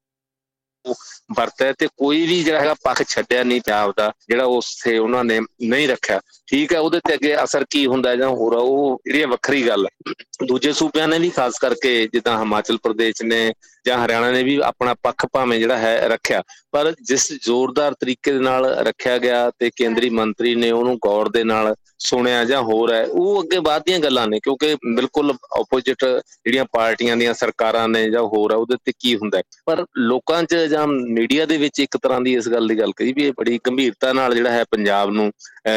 ਵਰਤਿਆ ਤੇ ਕੋਈ ਵੀ ਜਿਹੜਾ ਹੈਗਾ ਪੱਖ ਛੱਡਿਆ ਨਹੀਂ ਪੰਜਾਬ ਦਾ ਜਿਹੜਾ ਉਸੇ ਉਹਨਾਂ ਨੇ ਨਹੀਂ ਰੱਖਿਆ। ਠੀਕ ਹੈ, ਉਹਦੇ ਤੇ ਅੱਗੇ ਅਸਰ ਕੀ ਹੁੰਦਾ ਜਾਂ ਹੋਰ ਉਹ ਜਿਹੜੀ ਵੱਖਰੀ ਗੱਲ ਹੈ। ਦੂਜੇ ਸੂਬਿਆਂ ਨੇ ਵੀ ਖਾਸ ਕਰਕੇ ਜਿੱਦਾਂ ਹਿਮਾਚਲ ਪ੍ਰਦੇਸ਼ ਨੇ ਜਾਂ ਹਰਿਆਣਾ ਨੇ ਵੀ ਆਪਣਾ ਪੱਖ ਭਾਵੇਂ ਜਿਹੜਾ ਹੈ ਰੱਖਿਆ। ਪਰ ਜਿਸ ਜ਼ੋਰਦਾਰ ਤਰੀਕੇ ਦੇ ਨਾਲ ਰੱਖਿਆ ਗਿਆ ਤੇ ਕੇਂਦਰੀ ਮੰਤਰੀ ਨੇ ਉਹਨੂੰ ਗੌਰ ਦੇ ਨਾਲ ਸੁਣਿਆ ਜਾਂ ਹੋਰ ਹੈ, ਉਹ ਅੱਗੇ ਬਾਅਦ ਦੀਆਂ ਗੱਲਾਂ ਨੇ, ਕਿਉਂਕਿ ਬਿਲਕੁਲ ਆਪੋਜੀਟ ਜਿਹੜੀਆਂ ਪਾਰਟੀਆਂ ਦੀਆਂ ਸਰਕਾਰਾਂ ਨੇ ਜਾਂ ਹੋਰ ਹੈ, ਉਹਦੇ ਤੇ ਕੀ ਹੁੰਦਾ ਪਰ ਲੋਕਾਂ 'ਚ ਜਾਂ ਮੀਡੀਆ ਦੇ ਵਿੱਚ ਇੱਕ ਤਰ੍ਹਾਂ ਦੀ ਇਸ ਗੱਲ ਦੀ ਗੱਲ ਕਹੀ ਵੀ ਇਹ ਬੜੀ ਗੰਭੀਰਤਾ ਨਾਲ ਜਿਹੜਾ ਹੈ ਪੰਜਾਬ ਨੂੰ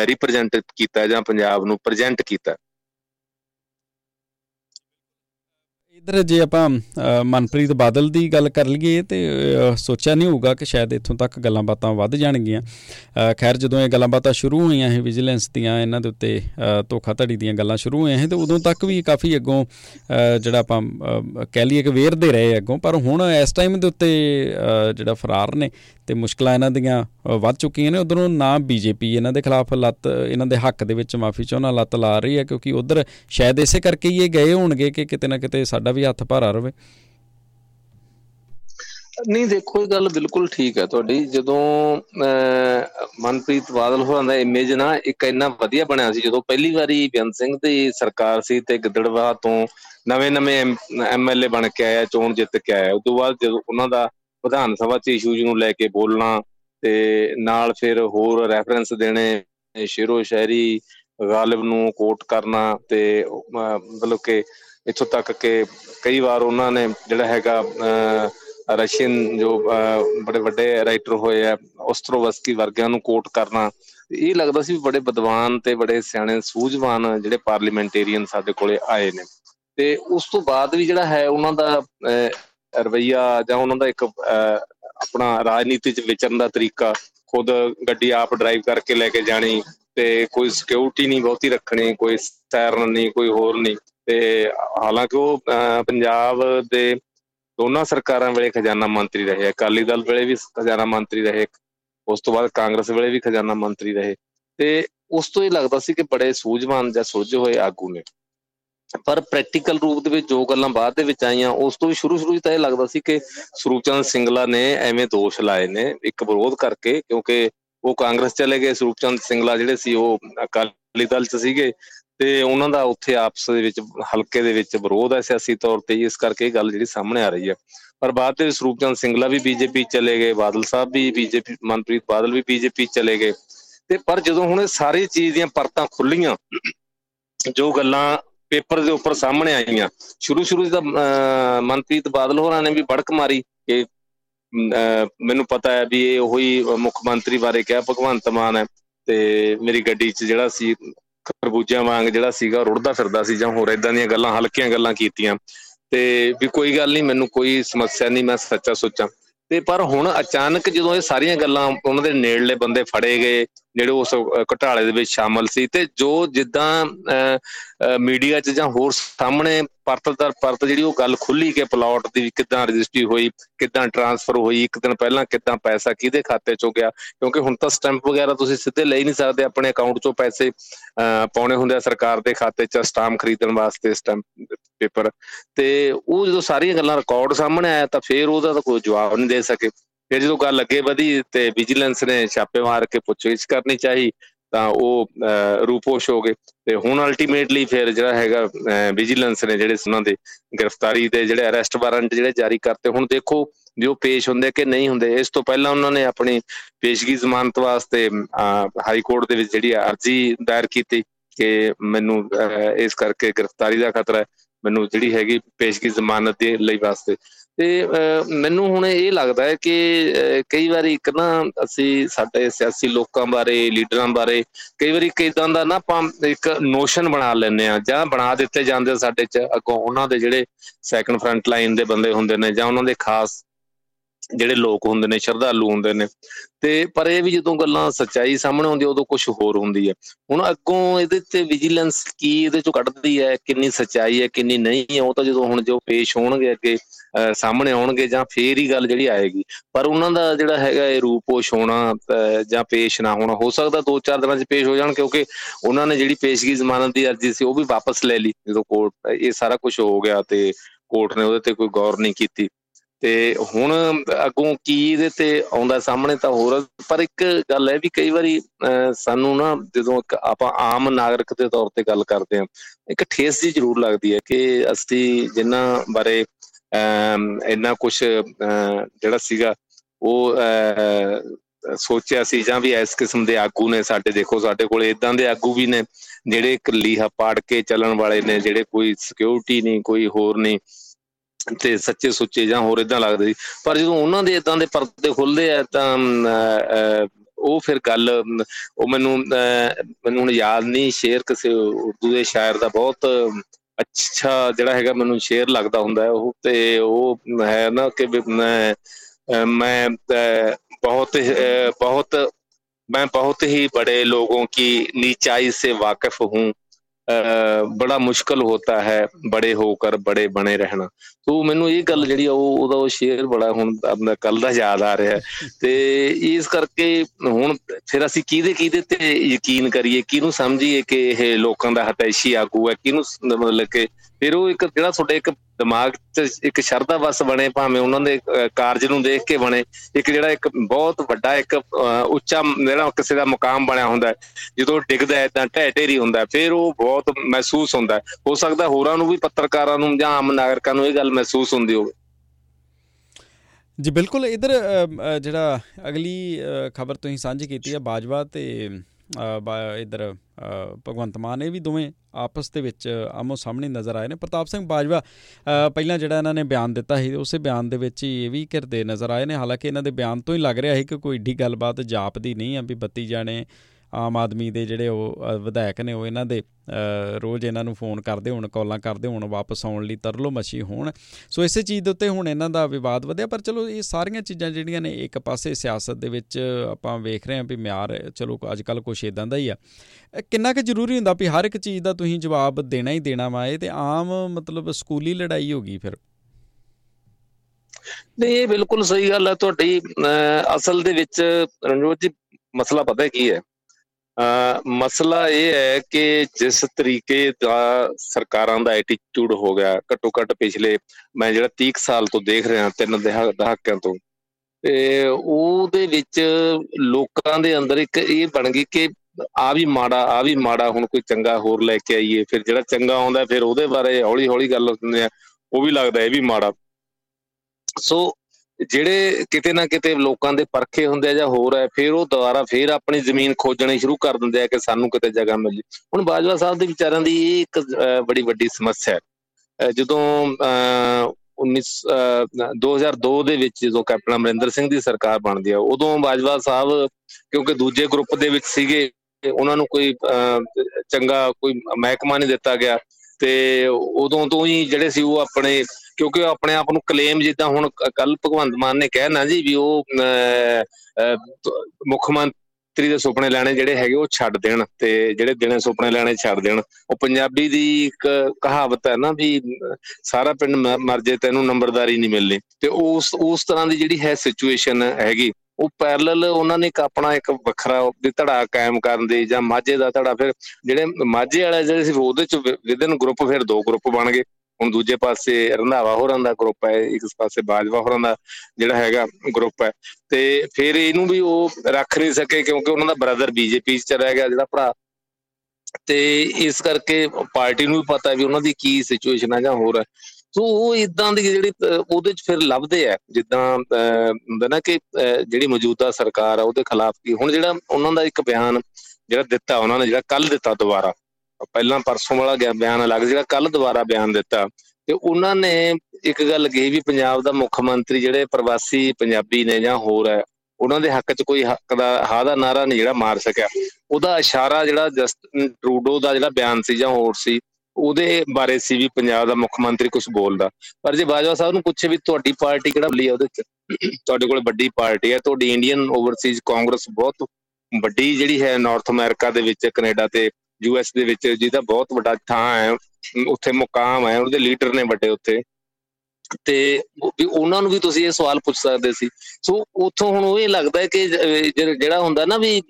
ਰਿਪਰੈਜ਼ੈਂਟ ਕੀਤਾ ਜਾਂ ਪੰਜਾਬ ਨੂੰ ਪ੍ਰੈਜ਼ੈਂਟ ਕੀਤਾ। ਇਧਰ ਜੇ ਆਪਾਂ ਮਨਪ੍ਰੀਤ ਬਾਦਲ ਦੀ ਗੱਲ ਕਰ ਲਈਏ ਤੇ ਸੋਚਿਆ ਨਹੀਂ ਹੋਊਗਾ ਕਿ ਸ਼ਾਇਦ ਇੱਥੋਂ ਤੱਕ ਗੱਲਾਂ ਬਾਤਾਂ ਵੱਧ ਜਾਣਗੀਆਂ। ਖੈਰ ਜਦੋਂ ਇਹ ਗੱਲਾਂ ਬਾਤਾਂ ਸ਼ੁਰੂ ਹੋਈਆਂ ਇਹ ਵਿਜੀਲੈਂਸ ਦੀਆਂ, ਇਹਨਾਂ ਦੇ ਉੱਤੇ ਧੋਖਾਧੜੀ ਦੀਆਂ ਗੱਲਾਂ ਸ਼ੁਰੂ ਹੋਈਆਂ ਇਹ, ਤੇ ਉਦੋਂ ਤੱਕ ਵੀ ਕਾਫੀ ਅੱਗੋਂ ਜਿਹੜਾ ਆਪਾਂ ਕਹਿ ਲਈਏ ਕਿ ਵੇਰਦੇ ਰਹੇ ਅੱਗੋਂ, ਪਰ ਹੁਣ ਇਸ ਟਾਈਮ ਦੇ ਉੱਤੇ ਜਿਹੜਾ ਫਰਾਰ ਨੇ ਤੇ ਮੁਸ਼ਕਲਾਂ ਇਹਨਾਂ ਦੀਆਂ ਵੱਧ ਚੁੱਕੀਆਂ ਨੇ। ਉਧਰੋਂ ਨਾ ਬੀਜੇਪੀ ਇਹਨਾਂ ਦੇ ਖਿਲਾਫ ਲੱਤ, ਇਹਨਾਂ ਦੇ ਹੱਕ ਦੇ ਵਿੱਚ ਮਾਫੀ ਚਾਹਣਾ ਲੱਤ ਲਾ ਰਹੀ ਹੈ, ਕਿਉਂਕਿ ਉਧਰ ਸ਼ਾਇਦ ਇਸੇ ਕਰਕੇ ਹੀ ਇਹ ਗਏ ਹੋਣਗੇ ਕਿ ਕਿਤੇ ਨਾ ਕਿਤੇ ਸਾਡਾ ਵੀ ਹੱਥ ਭਾਰਾ ਰਵੇ। ਨਹੀਂ, ਦੇਖੋ, ਇਹ ਗੱਲ ਬਿਲਕੁਲ ਠੀਕ ਹੈ ਤੁਹਾਡੀ। ਜਦੋਂ ਮਨਪ੍ਰੀਤ ਬਾਦਲ ਹੋਰਾਂ ਦਾ ਇਮੇਜ ਨਾ ਇੱਕ ਇੰਨਾ ਵਧੀਆ ਬਣਿਆ ਸੀ, ਜਦੋਂ ਪਹਿਲੀ ਵਾਰੀ ਬੇਅੰਤ ਸਿੰਘ ਦੀ ਸਰਕਾਰ ਸੀ ਤੇ ਗਿੱਦੜਵਾ ਤੋਂ ਨਵੇਂ-ਨਵੇਂ ਐਮਐਲਏ ਬਣ ਕੇ ਆਇਆ, ਚੋਣ ਜਿੱਤ ਕੇ ਆਇਆ, ਉਸ ਤੋਂ ਬਾਅਦ ਜਦੋਂ ਉਹਨਾਂ ਦਾ ਵਿਧਾਨ ਸਭਾ 'ਚ ਇਸ਼ੂਜ਼ ਨੂੰ ਲੈ ਕੇ ਬੋਲਣਾ ਤੇ ਨਾਲ ਫਿਰ ਹੋਰ ਰੈਫਰੈਂਸ ਦੇਣੇ, ਸ਼ੇਰੋ ਸ਼ਾਇਰੀ ਗਾਲਿਬ ਨੂੰ ਕੋਟ ਕਰਨਾ ਤੇ ਮਤਲਬ ਕਿ ਇੱਥੋਂ ਤੱਕ ਕਿ ਕਈ ਵਾਰ ਉਹਨਾਂ ਨੇ ਜਿਹੜਾ ਹੈਗਾ ਰਸ਼ੀਅਨ ਜੋ ਬੜੇ ਵੱਡੇ ਰਾਈਟਰ ਹੋਏ ਆ ਉਸਤਰੋਵਸਕੀ ਵਰਗਿਆਂ ਨੂੰ ਕੋਟ ਕਰਨਾ ਇਹ ਲੱਗਦਾ ਸੀ ਬੜੇ ਵਿਦਵਾਨ ਤੇ ਬੜੇ ਸਿਆਣੇ, ਸੂਝਵਾਨ ਜਿਹੜੇ ਪਾਰਲੀਮੈਂਟੇਰੀਅਨ ਸਾਡੇ ਕੋਲੇ ਆਏ ਨੇ। ਤੇ ਉਸ ਤੋਂ ਬਾਅਦ ਵੀ ਜਿਹੜਾ ਹੈ, ਉਹਨਾਂ ਦਾ ਰਵਈਆ ਜਾਂ ਉਹਨਾਂ ਦਾ ਇੱਕ ਆਪਣਾ ਰਾਜਨੀਤੀ 'ਚ ਵਿਚਰਨ ਦਾ ਤਰੀਕਾ, ਖੁਦ ਗੱਡੀ ਆਪ ਡਰਾਈਵ ਕਰਕੇ ਲੈ ਕੇ ਜਾਣੀ ਤੇ ਕੋਈ ਸਿਕਿਉਰਿਟੀ ਨਹੀਂ ਬਹੁਤੀ ਰੱਖਣੀ, ਕੋਈ ਸਟਰਨ ਨਹੀਂ, ਕੋਈ ਹੋਰ ਨਹੀਂ। ਤੇ ਹਾਲਾਂਕਿ ਉਹ ਪੰਜਾਬ ਦੇ ਦੋਨਾਂ ਸਰਕਾਰਾਂ ਵੇਲੇ ਖਜ਼ਾਨਾ ਮੰਤਰੀ ਰਹੇ। ਅਕਾਲੀ ਦਲ ਵੇਲੇ ਵੀ ਖਜ਼ਾਨਾ ਮੰਤਰੀ ਰਹੇ। ਉਸ ਤੋਂ ਬਾਅਦ ਕਾਂਗਰਸ ਵੇਲੇ ਵੀ ਖਜ਼ਾਨਾ ਮੰਤਰੀ ਰਹੇ। ਤੇ ਉਸ ਤੋਂ ਇਹ ਲੱਗਦਾ ਸੀ ਕਿ ਬੜੇ ਸੂਝਵਾਨ ਜਾਂ ਸੋਝੇ ਹੋਏ ਆਗੂ ਨੇ। ਪਰ ਪ੍ਰੈਕਟੀਕਲ ਰੂਪ ਦੇ ਵਿੱਚ ਜੋ ਗੱਲਾਂ ਬਾਅਦ ਦੇ ਵਿੱਚ ਆਈਆਂ, ਉਸ ਤੋਂ ਵੀ ਸ਼ੁਰੂ ਸ਼ੁਰੂ ਵਿੱਚ ਤਾਂ ਇਹ ਲੱਗਦਾ ਸੀ ਕਿ ਸਰੂਪਚੰਦ ਸਿੰਗਲਾ ਨੇ ਐਵੇਂ ਦੋਸ਼ ਲਾਏ ਨੇ, ਇੱਕ ਵਿਰੋਧ ਕਰਕੇ, ਕਿਉਂਕਿ ਉਹ ਕਾਂਗਰਸ ਚਲੇ ਗਏ, ਸਰੂਪਚੰਦ ਸਿੰਗਲਾ ਜਿਹੜੇ ਸੀ ਉਹ ਅਕਾਲੀ ਦਲ 'ਚ ਸੀਗੇ ਤੇ ਉਹਨਾਂ ਦਾ ਉੱਥੇ ਆਪਸ ਦੇ ਵਿੱਚ ਹਲਕੇ ਦੇ ਵਿੱਚ ਵਿਰੋਧ ਹੈ ਸਿਆਸੀ ਤੌਰ ਤੇ, ਇਸ ਕਰਕੇ ਇਹ ਗੱਲ ਜਿਹੜੀ ਸਾਹਮਣੇ ਆ ਰਹੀ ਹੈ। ਪਰ ਬਾਅਦ ਦੇ ਸਰੂਪਚੰਦ ਸਿੰਗਲਾ ਵੀ ਬੀਜੇਪੀ ਚਲੇ ਗਏ, ਬਾਦਲ ਸਾਹਿਬ ਵੀ ਬੀਜੇਪੀ, ਮਨਪ੍ਰੀਤ ਬਾਦਲ ਵੀ ਬੀਜੇਪੀ ਚਲੇ ਗਏ। ਤੇ ਪਰ ਜਦੋਂ ਹੁਣ ਇਹ ਸਾਰੀ ਚੀਜ਼ ਦੀਆਂ ਪਰਤਾਂ ਖੁੱਲੀਆਂ ਜੋ ਗੱਲਾਂ ਪੇਪਰ ਦੇ ਉੱਪਰ ਸਾਹਮਣੇ ਆਈਆਂ। ਸ਼ੁਰੂ ਸ਼ੁਰੂ ਦਾ ਮਨਪ੍ਰੀਤ ਬਾਦਲ ਹੋਰਾਂ ਨੇ ਵੀ ਬੜਕ ਮਾਰੀ ਕਿ ਮੈਨੂੰ ਪਤਾ ਹੈ ਵੀ ਇਹ ਉਹੀ ਮੁੱਖ ਮੰਤਰੀ ਬਾਰੇ ਕਿਹਾ, ਭਗਵੰਤ ਮਾਨ ਹੈ ਤੇ ਮੇਰੀ ਗੱਡੀ 'ਚ ਜਿਹੜਾ ਸੀ, ਖਰਬੂਜਿਆਂ ਵਾਂਗ ਜਿਹੜਾ ਸੀਗਾ ਰੁੜਦਾ ਫਿਰਦਾ ਸੀ ਜਾਂ ਹੋਰ ਇਦਾਂ ਦੀਆਂ ਗੱਲਾਂ, ਹਲਕੀਆਂ ਗੱਲਾਂ ਕੀਤੀਆਂ। ਤੇ ਵੀ ਕੋਈ ਗੱਲ ਨਹੀਂ, ਮੈਨੂੰ ਕੋਈ ਸਮੱਸਿਆ ਨਹੀਂ, ਮੈਂ ਸੱਚਾ ਸੋਚਾਂ। ਤੇ ਪਰ ਹੁਣ ਅਚਾਨਕ ਜਦੋਂ ਇਹ ਸਾਰੀਆਂ ਗੱਲਾਂ ਉਹਨਾਂ ਦੇ ਨੇੜਲੇ ਬੰਦੇ ਫੜੇ ਗਏ ਜਿਹੜੇ ਉਸ ਘਟਾਲੇ ਦੇ ਵਿੱਚ ਸ਼ਾਮਲ ਸੀ ਤੇ ਜੋ ਜਿੱਦਾਂ ਮੀਡੀਆ 'ਚ ਜਾਂ ਹੋਰ ਸਾਹਮਣੇ ਪਰਤਦਰ ਪਰਤ ਜਿਹੜੀ ਉਹ ਗੱਲ ਖੁੱਲੀ ਕਿ ਪਲਾਟ ਦੀ ਕਿੱਦਾਂ ਰਜਿਸਟਰੀ ਹੋਈ, ਕਿੱਦਾਂ ਟ੍ਰਾਂਸਫਰ ਹੋਈ, ਇੱਕ ਦਿਨ ਪਹਿਲਾਂ ਕਿੱਦਾਂ ਪੈਸਾ ਕਿਹਦੇ ਖਾਤੇ 'ਚੋਂ ਗਿਆ, ਕਿਉਂਕਿ ਹੁਣ ਤਾਂ ਸਟੈਂਪ ਵਗੈਰਾ ਤੁਸੀਂ ਸਿੱਧੇ ਲੈ ਹੀ ਨਹੀਂ ਸਕਦੇ ਆਪਣੇ ਅਕਾਊਂਟ 'ਚੋਂ ਪੈਸੇ ਪਾਉਣੇ ਹੁੰਦੇ ਆ ਸਰਕਾਰ ਦੇ ਖਾਤੇ 'ਚ ਸਟਾਂਪ ਖਰੀਦਣ ਵਾਸਤੇ ਸਟੈਂਪ ਪੇਪਰ ਤੇ ਉਹ ਜਦੋਂ ਸਾਰੀਆਂ ਗੱਲਾਂ ਰਿਕਾਰਡ ਸਾਹਮਣੇ ਆਇਆ ਤਾਂ ਫੇਰ ਉਹਦਾ ਤਾਂ ਕੋਈ ਜਵਾਬ ਨਹੀਂ ਦੇ ਸਕੇ। ਫਿਰ ਜਦੋਂ ਗੱਲ ਅੱਗੇ ਵਧੀ ਤੇ ਵਿਜੀਲੈਂਸ ਨੇ ਛਾਪੇ ਮਾਰ ਕੇ ਪੁੱਛਗਿੱਛ ਕਰਨੀ ਚਾਹੀ, ਤਾਂ ਉਹ ਰੂਪੋਸ਼ ਹੋ ਗਏ। ਤੇ ਹੁਣ ਅਲਟੀਮੇਟਲੀ ਫਿਰ ਜਿਹੜਾ ਹੈਗਾ ਵਿਜੀਲੈਂਸ ਨੇ ਜਿਹੜੇ ਉਹਨਾਂ ਦੇ ਗ੍ਰਿਫਤਾਰੀ ਦੇ ਜਿਹੜੇ ਅਰੈਸਟ ਵਾਰੰਟ ਜਿਹੜੇ ਜਾਰੀ ਕਰਤੇ, ਹੁਣ ਦੇਖੋ ਵੀ ਉਹ ਪੇਸ਼ ਹੁੰਦੇ ਕਿ ਨਹੀਂ ਹੁੰਦੇ। ਇਸ ਤੋਂ ਪਹਿਲਾਂ ਉਹਨਾਂ ਨੇ ਆਪਣੀ ਪੇਸ਼ਗੀ ਜ਼ਮਾਨਤ ਵਾਸਤੇ ਹਾਈ ਕੋਰਟ ਦੇ ਵਿੱਚ ਜਿਹੜੀ ਅਰਜ਼ੀ ਦਾਇਰ ਕੀਤੀ ਕਿ ਮੈਨੂੰ ਇਸ ਕਰਕੇ ਗ੍ਰਿਫਤਾਰੀ ਦਾ ਖਤਰਾ ਹੈ, ਮੈਨੂੰ ਜਿਹੜੀ ਹੈਗੀ ਪੇਸ਼ਗੀ ਜ਼ਮਾਨਤ ਦੇ ਲਈ ਵਾਸਤੇ। ਤੇ ਮੈਨੂੰ ਹੁਣ ਇਹ ਲੱਗਦਾ ਹੈ ਕਿ ਕਈ ਵਾਰੀ ਇੱਕ ਨਾ ਅਸੀਂ ਸਾਡੇ ਸਿਆਸੀ ਲੋਕਾਂ ਬਾਰੇ, ਲੀਡਰਾਂ ਬਾਰੇ ਕਈ ਵਾਰੀ ਕਿਦਾਂ ਦਾ ਨਾ ਆਪਾਂ ਇੱਕ ਨੋਸ਼ਨ ਬਣਾ ਲੈਂਦੇ ਆ ਜਾਂ ਬਣਾ ਦਿੱਤੇ ਜਾਂਦੇ ਸਾਡੇ ਚ ਅੱਗੋਂ ਉਹਨਾਂ ਦੇ ਜਿਹੜੇ ਸੈਕੰਡ ਫਰੰਟ ਲਾਈਨ ਦੇ ਬੰਦੇ ਹੁੰਦੇ ਨੇ ਜਾਂ ਉਹਨਾਂ ਦੇ ਖਾਸ ਜਿਹੜੇ ਲੋਕ ਹੁੰਦੇ ਨੇ, ਸ਼ਰਧਾਲੂ ਹੁੰਦੇ ਨੇ। ਤੇ ਪਰ ਇਹ ਵੀ ਜਦੋਂ ਗੱਲਾਂ ਸੱਚਾਈ ਸਾਹਮਣੇ ਆਉਂਦੀ ਉਦੋਂ ਕੁਝ ਹੋਰ ਹੁੰਦੀ ਹੈ ਹੁਣ ਅੱਗੋਂ ਇਹਦੇ ਤੇ ਵਿਜੀਲੈਂਸ ਕੀ ਇਹਦੇ ਚੋਂ ਕੱਢਦੀ ਹੈ? ਕਿੰਨੀ ਸੱਚਾਈ ਹੈ, ਕਿੰਨੀ ਨਹੀਂ ਹੈ? ਉਹ ਤਾਂ ਜਦੋਂ ਹੁਣ ਜੋ ਪੇਸ਼ ਹੋਣਗੇ ਅੱਗੇ ਸਾਹਮਣੇ ਆਉਣਗੇ ਜਾਂ ਫੇਰ ਹੀ ਗੱਲ ਜਿਹੜੀ ਆਏਗੀ। ਪਰ ਉਹਨਾਂ ਦਾ ਜਿਹੜਾ ਹੈਗਾ ਇਹ ਰੂਪੋਸ਼ ਹੋਣਾ ਜਾਂ ਪੇਸ਼ ਨਾ ਹੋਣਾ, ਹੋ ਸਕਦਾ 2-4 ਦਿਨਾਂ 'ਚ ਪੇਸ਼ ਹੋ ਜਾਣ ਕਿਉਂਕਿ ਉਹਨਾਂ ਨੇ ਜਿਹੜੀ ਪੇਸ਼ਗੀ ਜ਼ਮਾਨਤ ਦੀ ਅਰਜ਼ੀ ਸੀ ਉਹ ਵੀ ਵਾਪਸ ਲੈ ਲਈ ਜਦੋਂ ਕੋਰਟ, ਇਹ ਸਾਰਾ ਕੁਝ ਹੋ ਗਿਆ ਤੇ ਕੋਰਟ ਨੇ ਉਹਦੇ ਤੇ ਕੋਈ ਗੌਰ ਨਹੀਂ ਕੀਤੀ। ਤੇ ਹੁਣ ਅੱਗੋਂ ਕੀ ਇਹਦੇ ਤੇ ਆਉਂਦਾ ਸਾਹਮਣੇ ਤਾਂ ਹੋਰ ਪਰ ਇੱਕ ਗੱਲ ਹੈ ਵੀ ਕਈ ਵਾਰੀ ਸਾਨੂੰ ਨਾ ਜਦੋਂ ਆਪਾਂ ਆਮ ਨਾਗਰਿਕ ਦੇ ਤੌਰ ਤੇ ਗੱਲ ਕਰਦੇ ਆ ਇੱਕ ਠੇਸ ਜੀ ਜ਼ਰੂਰ ਲੱਗਦੀ ਹੈ ਕਿ ਅਸੀਂ ਜਿਨ੍ਹਾਂ ਬਾਰੇ ਇੰਨਾ ਕੁਝ ਜਿਹੜਾ ਸੀਗਾ, ਉਹ ਸੋਚਿਆ ਸੀ ਜਾਂ ਵੀ ਇਸ ਕਿਸਮ ਦੇ ਆਗੂ ਨੇ ਸਾਡੇ, ਦੇਖੋ ਸਾਡੇ ਕੋਲ ਇਦਾਂ ਦੇ ਆਗੂ ਵੀ ਨੇ, ਜਿਹੜੇ ਇੱਕ ਲੀਹਾ ਪਾੜ ਕੇ ਚੱਲਣ ਵਾਲੇ ਨੇ, ਜਿਹੜੇ ਕੋਈ ਸਿਕਿਉਰਿਟੀ ਨਹੀਂ, ਕੋਈ ਹੋਰ ਨਹੀਂ, ਤੇ ਸੱਚੇ ਸੁੱਚੇ ਜਾਂ ਹੋਰ ਇਦਾਂ ਲੱਗਦੇ ਸੀ। ਪਰ ਜਦੋਂ ਉਹਨਾਂ ਦੇ ਇਦਾਂ ਦੇ ਪਰਦੇ ਖੁੱਲਦੇ ਆ, ਤਾਂ ਉਹ ਫਿਰ ਗੱਲ ਉਹ ਮੈਨੂੰ ਮੈਨੂੰ ਹੁਣ ਯਾਦ ਨਹੀਂ, ਸ਼ੇਰ ਕਿਸੇ ਉਰਦੂ ਦੇ ਸ਼ਾਇਰ ਦਾ ਬਹੁਤ ਅੱਛਾ ਜਿਹੜਾ ਹੈਗਾ ਮੈਨੂੰ ਸ਼ੇਰ ਲੱਗਦਾ ਹੁੰਦਾ ਹੈ ਉਹ ਤੇ ਉਹ ਹੈ ਨਾ ਕਿ ਮੈਂ ਮੈਂ ਬਹੁਤ ਬਹੁਤ मैं बहुत ही बड़े लोगों की नीचाई से वाकिफ हूँ ਬੜਾ ਮੁਸ਼ਕਲ ਹੁੰਦਾ ਹੈ ਬੜੇ ਹੋ ਕਰ ਬੜੇ ਬਣੇ ਰਹਿਣਾ। ਸੋ ਮੈਨੂੰ ਇਹ ਗੱਲ ਜਿਹੜੀ ਉਹ ਉਹਦਾ ਉਹ ਸ਼ੇਰ ਬੜਾ ਹੁਣ ਆਪਣਾ ਕੱਲ ਦਾ ਯਾਦ ਆ ਰਿਹਾ। ਤੇ ਇਸ ਕਰਕੇ ਹੁਣ ਫਿਰ ਅਸੀਂ ਕਿਹਦੇ ਕਿਹਦੇ ਤੇ ਯਕੀਨ ਕਰੀਏ? ਕਿਹਨੂੰ ਸਮਝੀਏ ਕਿ ਇਹ ਲੋਕਾਂ ਦਾ ਹਤੈਸ਼ੀ ਆਗੂ ਹੈ? ਕਿਹਨੂੰ ਮਤਲਬ ਕਿ ਫਿਰ ਉਹ ਇੱਕ ਜਿਹੜਾ ਤੁਹਾਡੇ ਇੱਕ ਦਿਮਾਗ 'ਚ ਇੱਕ ਸ਼ਰਧਾ ਵਸ ਬਣੇ, ਭਾਵੇਂ ਉਹਨਾਂ ਦੇ ਕਾਰਜ ਨੂੰ ਦੇਖ ਕੇ ਬਣੇ, ਇੱਕ ਜਿਹੜਾ ਇੱਕ ਬਹੁਤ ਵੱਡਾ ਇੱਕ ਉੱਚਾ ਜਿਹੜਾ ਕਿਸੇ ਦਾ ਮੁਕਾਮ ਬਣਿਆ ਹੁੰਦਾ ਜਦੋਂ ਡਿੱਗਦਾ ਹੈ ਤਾਂ ਢਹਿ ਢੇਰੀ ਹੁੰਦਾ ਫਿਰ ਉਹ ਬਹੁਤ ਮਹਿਸੂਸ ਹੁੰਦਾ ਹੋ। ਸਕਦਾ ਹੋਰਾਂ ਨੂੰ ਵੀ ਪੱਤਰਕਾਰਾਂ ਨੂੰ ਜਾਂ ਆਮ ਨਾਗਰਿਕਾਂ ਨੂੰ ਇਹ ਗੱਲ ਮਹਿਸੂਸ ਹੁੰਦੀ ਹੋਵੇ। ਜੀ, ਬਿਲਕੁਲ ਇਧਰ ਜਿਹੜਾ ਅਗਲੀ ਖਬਰ ਤੁਸੀਂ ਸਾਂਝੀ ਕੀਤੀ ਹੈ ਬਾਜਵਾ ਤੇ ਇਧਰ ਭਗਵੰਤ ਮਾਨ, ਇਹ ਵੀ ਦੋਵੇਂ ਆਪਸ ਦੇ ਵਿੱਚ ਆਮੋ ਸਾਹਮਣੇ ਨਜ਼ਰ ਆਏ ਨੇ। ਪ੍ਰਤਾਪ ਸਿੰਘ ਬਾਜਵਾ ਪਹਿਲਾਂ ਜਿਹੜਾ ਇਹਨਾਂ ਨੇ ਬਿਆਨ ਦਿੱਤਾ ਸੀ, ਉਸੇ ਬਿਆਨ ਦੇ ਵਿੱਚ ਹੀ ਇਹ ਵੀ ਕਰਦੇ ਨਜ਼ਰ ਆਏ ਨੇ। ਹਾਲਾਂਕਿ ਇਹਨਾਂ ਦੇ ਬਿਆਨ ਤੋਂ ਹੀ ਲੱਗ ਰਿਹਾ ਹੈ ਕਿ ਕੋਈ ਏਡੀ ਗੱਲਬਾਤ ਜਾਪਦੀ ਨਹੀਂ ਆ ਵੀ ਬੱਤੀ ਜਾਣੇ ਆਮ ਆਦਮੀ ਦੇ ਜਿਹੜੇ ਉਹ ਵਿਧਾਇਕ ਨੇ ਉਹ ਇਹਨਾਂ ਦੇ ਰੋਜ਼ ਇਹਨਾਂ ਨੂੰ ਫੋਨ ਕਰਦੇ ਹੋਣ, ਕਾਲਾਂ ਕਰਦੇ ਹੋਣ, ਵਾਪਸ ਆਉਣ ਲਈ ਤਰਲੋ ਮੱਛੀ ਹੋਣ। ਸੋ ਇਸੇ ਚੀਜ਼ ਦੇ ਉੱਤੇ ਹੁਣ ਇਹਨਾਂ ਦਾ ਵਿਵਾਦ ਵਧਿਆ, ਪਰ ਚਲੋ ਇਹ ਸਾਰੀਆਂ ਚੀਜ਼ਾਂ ਜਿਹੜੀਆਂ ਨੇ ਇੱਕ ਪਾਸੇ ਸਿਆਸਤ ਦੇ ਵਿੱਚ ਆਪਾਂ ਵੇਖ ਰਹੇ ਹਾਂ ਵੀ ਮਿਆਰ, ਚਲੋ ਅੱਜ ਕੱਲ ਕੁਛ ਇਦਾਂ ਦਾ ਹੀ ਆ। ਕਿੰਨਾ ਕਿ ਜ਼ਰੂਰੀ ਹੁੰਦਾ ਵੀ ਹਰ ਇੱਕ ਚੀਜ਼ ਦਾ ਤੁਸੀਂ ਜਵਾਬ ਦੇਣਾ ਹੀ ਦੇਣਾ ਵਾ, ਇਹ ਤੇ ਆਮ ਮਤਲਬ ਸਕੂਲੀ ਲੜਾਈ ਹੋ ਗਈ ਫਿਰ। ਨਹੀਂ, ਇਹ ਬਿਲਕੁਲ ਸਹੀ ਗੱਲ ਹੈ ਤੁਹਾਡੀ ਅਸਲ ਦੇ ਵਿੱਚ ਰਣਜੋਤ ਜੀ, ਮਸਲਾ ਪਤਾ ਕੀ ਹੈ? ਮਸਲਾ ਇਹ ਹੈ ਕਿ ਜਿਸ ਤਰੀਕੇ ਦਾ ਸਰਕਾਰਾਂ ਦਾ ਐਟੀਟਿਊਡ ਹੋ ਗਿਆ ਘੱਟੋ ਘੱਟ ਪਿਛਲੇ ਮੈਂ ਜਿਹੜਾ 30 ਸਾਲ ਤੋਂ ਦੇਖ ਰਿਹਾ, ਤਿੰਨ ਦਹਾਕਿਆਂ ਤੋਂ, ਤੇ ਉਹਦੇ ਵਿੱਚ ਲੋਕਾਂ ਦੇ ਅੰਦਰ ਇੱਕ ਇਹ ਬਣ ਗਈ ਕਿ ਆ ਵੀ ਮਾੜਾ, ਆ ਵੀ ਮਾੜਾ, ਹੁਣ ਕੋਈ ਚੰਗਾ ਹੋਰ ਲੈ ਕੇ ਆਈਏ, ਫਿਰ ਜਿਹੜਾ ਚੰਗਾ ਆਉਂਦਾ, ਫਿਰ ਉਹਦੇ ਬਾਰੇ ਹੌਲੀ ਹੌਲੀ ਗੱਲ ਹੁੰਦੀ ਆ ਉਹ ਵੀ ਲੱਗਦਾ ਇਹ ਵੀ ਮਾੜਾ। ਸੋ ਜਿਹੜੇ ਕਿਤੇ ਨਾ ਕਿਤੇ ਲੋਕਾਂ ਦੇ ਪਰਖੇ ਹੁੰਦੇ ਆ ਜਾਂ ਹੋਰ ਹੈ ਫਿਰ ਉਹ ਦੁਬਾਰਾ ਫਿਰ ਆਪਣੀ ਜ਼ਮੀਨ ਖੋਜਣੀ ਸ਼ੁਰੂ ਕਰ ਦਿੰਦੇ ਆ ਕਿ ਸਾਨੂੰ ਕਿਤੇ ਜਗ੍ਹਾ ਮਿਲ ਜੇ। ਹੁਣ ਬਾਜਵਾ ਸਾਹਿਬ ਦੇ ਵਿਚਾਰਾਂ ਦੀ ਇਹ ਇੱਕ ਬੜੀ ਵੱਡੀ ਸਮੱਸਿਆ ਹੈ। ਜਦੋਂ 19 2002 ਦੇ ਵਿੱਚ ਜਦੋਂ ਕੈਪਟਨ ਅਮਰਿੰਦਰ ਸਿੰਘ ਦੀ ਸਰਕਾਰ ਬਣਦੀ ਆ, ਉਦੋਂ ਬਾਜਵਾ ਸਾਹਿਬ ਕਿਉਂਕਿ ਦੂਜੇ ਗਰੁੱਪ ਦੇ ਵਿੱਚ ਸੀਗੇ, ਉਹਨਾਂ ਨੂੰ ਕੋਈ ਚੰਗਾ ਕੋਈ ਮਹਿਕਮਾ ਨਹੀਂ ਦਿੱਤਾ ਗਿਆ। ਤੇ ਉਦੋਂ ਤੋਂ ਹੀ ਜਿਹੜੇ ਸੀ ਉਹ ਆਪਣੇ ਕਿਉਂਕਿ ਆਪਣੇ ਆਪ ਨੂੰ ਕਲੇਮ ਜਿੱਦਾਂ ਹੁਣ ਕੱਲ ਭਗਵੰਤ ਮਾਨ ਨੇ ਕਹਿਣਾ ਜੀ ਵੀ ਉਹ ਮੁੱਖ ਮੰਤਰੀ ਦੇ ਸੁਪਨੇ ਲੈਣੇ ਜਿਹੜੇ ਹੈਗੇ ਉਹ ਛੱਡ ਦੇਣ ਤੇ ਜਿਹੜੇ ਦਿਨੇ ਸੁਪਨੇ ਲੈਣੇ ਛੱਡ ਦੇਣ। ਉਹ ਪੰਜਾਬੀ ਦੀ ਇੱਕ ਕਹਾਵਤ ਹੈ ਨਾ ਵੀ, ਸਾਰਾ ਪਿੰਡ ਮਰ ਜੇ ਤੈਨੂੰ ਨੰਬਰਦਾਰੀ ਨਹੀਂ ਮਿਲਣੀ। ਤੇ ਉਸ ਉਸ ਤਰ੍ਹਾਂ ਦੀ ਜਿਹੜੀ ਹੈ ਸਿਚੁਏਸ਼ਨ ਹੈਗੀ, ਉਹ ਪੈਰਲਲ ਉਹਨਾਂ ਨੇ ਇੱਕ ਆਪਣਾ ਇੱਕ ਵੱਖਰਾ ਵੀ ਧੜਾ ਕਾਇਮ ਕਰਨ ਦੇ ਜਾਂ ਮਾਝੇ ਦਾ ਧੜਾ ਫਿਰ, ਜਿਹੜੇ ਮਾਝੇ ਵਾਲੇ ਜਿਹੜੇ ਸੀ, ਉਹਦੇ ਚ ਵਿਦਨ ਗਰੁੱਪ ਫਿਰ ਦੋ ਗਰੁੱਪ ਬਣ ਗਏ। ਹੁਣ ਦੂਜੇ ਪਾਸੇ ਰੰਧਾਵਾ ਹੋਰਾਂ ਦਾ ਗਰੁੱਪ ਹੈ, ਇੱਕ ਪਾਸੇ ਬਾਜਵਾ ਹੋਰਾਂ ਦਾ ਜਿਹੜਾ ਹੈਗਾ ਗਰੁੱਪ ਹੈ। ਤੇ ਫਿਰ ਇਹਨੂੰ ਵੀ ਉਹ ਰੱਖ ਨਹੀਂ ਸਕੇ ਕਿਉਂਕਿ ਉਹਨਾਂ ਦਾ ਬ੍ਰਦਰ ਬੀਜੇਪੀ 'ਚ ਚਲਾ ਗਿਆ, ਜਿਹੜਾ ਭਰਾ। ਤੇ ਇਸ ਕਰਕੇ ਪਾਰਟੀ ਨੂੰ ਵੀ ਪਤਾ ਵੀ ਉਹਨਾਂ ਦੀ ਕੀ ਸਿਚੁਏਸ਼ਨ ਹੈ ਜਾਂ ਹੋਰ ਹੈ। ਸੋ ਉਹ ਇਦਾਂ ਦੀ ਜਿਹੜੀ, ਉਹਦੇ ਚ ਫਿਰ ਲੱਭਦੇ ਆ, ਜਿੱਦਾਂ ਹੁੰਦਾ ਨਾ ਕਿ ਜਿਹੜੀ ਮੌਜੂਦਾ ਸਰਕਾਰ ਆ ਉਹਦੇ ਖਿਲਾਫ ਕੀ ਹੁਣ ਜਿਹੜਾ ਉਹਨਾਂ ਦਾ ਇੱਕ ਬਿਆਨ ਜਿਹੜਾ ਦਿੱਤਾ, ਉਹਨਾਂ ਨੇ ਜਿਹੜਾ ਕੱਲ ਦਿੱਤਾ ਦੁਬਾਰਾ ਪਹਿਲਾਂ ਪਰਸੋਂ ਵਾਲਾ ਗਿਆ ਬਿਆਨ ਅਲੱਗ ਜਿਹੜਾ ਕੱਲ ਦੁਬਾਰਾ ਬਿਆਨ ਦਿੱਤਾ। ਤੇ ਉਹਨਾਂ ਨੇ ਇੱਕ ਗੱਲ ਕਹੀ ਵੀ ਪੰਜਾਬ ਦਾ ਮੁੱਖ ਮੰਤਰੀ ਜਿਹੜੇ ਪ੍ਰਵਾਸੀ ਪੰਜਾਬੀ ਨੇ ਜਾਂ ਹੋਰ ਹੈ, ਉਹਨਾਂ ਦੇ ਹੱਕ 'ਚ ਕੋਈ ਹੱਕ ਦਾ ਹਾ ਦਾ ਨਾਰਾ ਨਹੀਂ ਜਿਹੜਾ ਮਾਰ ਸਕਿਆ। ਉਹਦਾ ਇਸ਼ਾਰਾ ਜਿਹੜਾ ਜਸਟਨ ਟਰੂਡੋ ਦਾ ਜਿਹੜਾ ਬਿਆਨ ਸੀ ਜਾਂ ਹੋਰ ਸੀ, ਉਹਦੇ ਬਾਰੇ ਸੀ ਵੀ ਪੰਜਾਬ ਦਾ ਮੁੱਖ ਮੰਤਰੀ ਕੁਝ ਬੋਲਦਾ। ਪਰ ਜੇ ਬਾਜਵਾ ਸਾਹਿਬ ਨੂੰ ਪੁੱਛੇ ਵੀ ਤੁਹਾਡੀ ਪਾਰਟੀ ਕਿਹੜਾ ਬਲੀ ਆ, ਉਹਦੇ 'ਚ ਤੁਹਾਡੇ ਕੋਲ ਵੱਡੀ ਪਾਰਟੀ ਹੈ, ਤੁਹਾਡੀ ਇੰਡੀਅਨ ਓਵਰਸੀਜ਼ ਕਾਂਗਰਸ ਬਹੁਤ ਵੱਡੀ ਜਿਹੜੀ ਹੈ, ਨਾਰਥ ਅਮਰੀਕਾ ਦੇ ਵਿੱਚ, ਕੈਨੇਡਾ ਤੇ ਯੂਐਸ ਦੇ ਵਿੱਚ, ਜਿਹਦਾ ਬਹੁਤ ਵੱਡਾ ਥਾਂ ਹੈ, ਉੱਥੇ ਮੁਕਾਮ ਹੈ, ਉਹਦੇ ਲੀਡਰ ਨੇ ਵੱਡੇ ਉੱਥੇ। ਤੇ ਵੀ ਉਹਨਾਂ ਨੂੰ ਵੀ ਤੁਸੀਂ ਇਹ ਸਵਾਲ ਪੁੱਛ ਸਕਦੇ ਸੀ। ਸੋ ਉੱਥੋਂ ਹੁਣ ਉਹ ਇਹ ਲੱਗਦਾ ਕਿ ਜਿਹੜਾ ਹੁੰਦਾ ਨਾ ਵੀ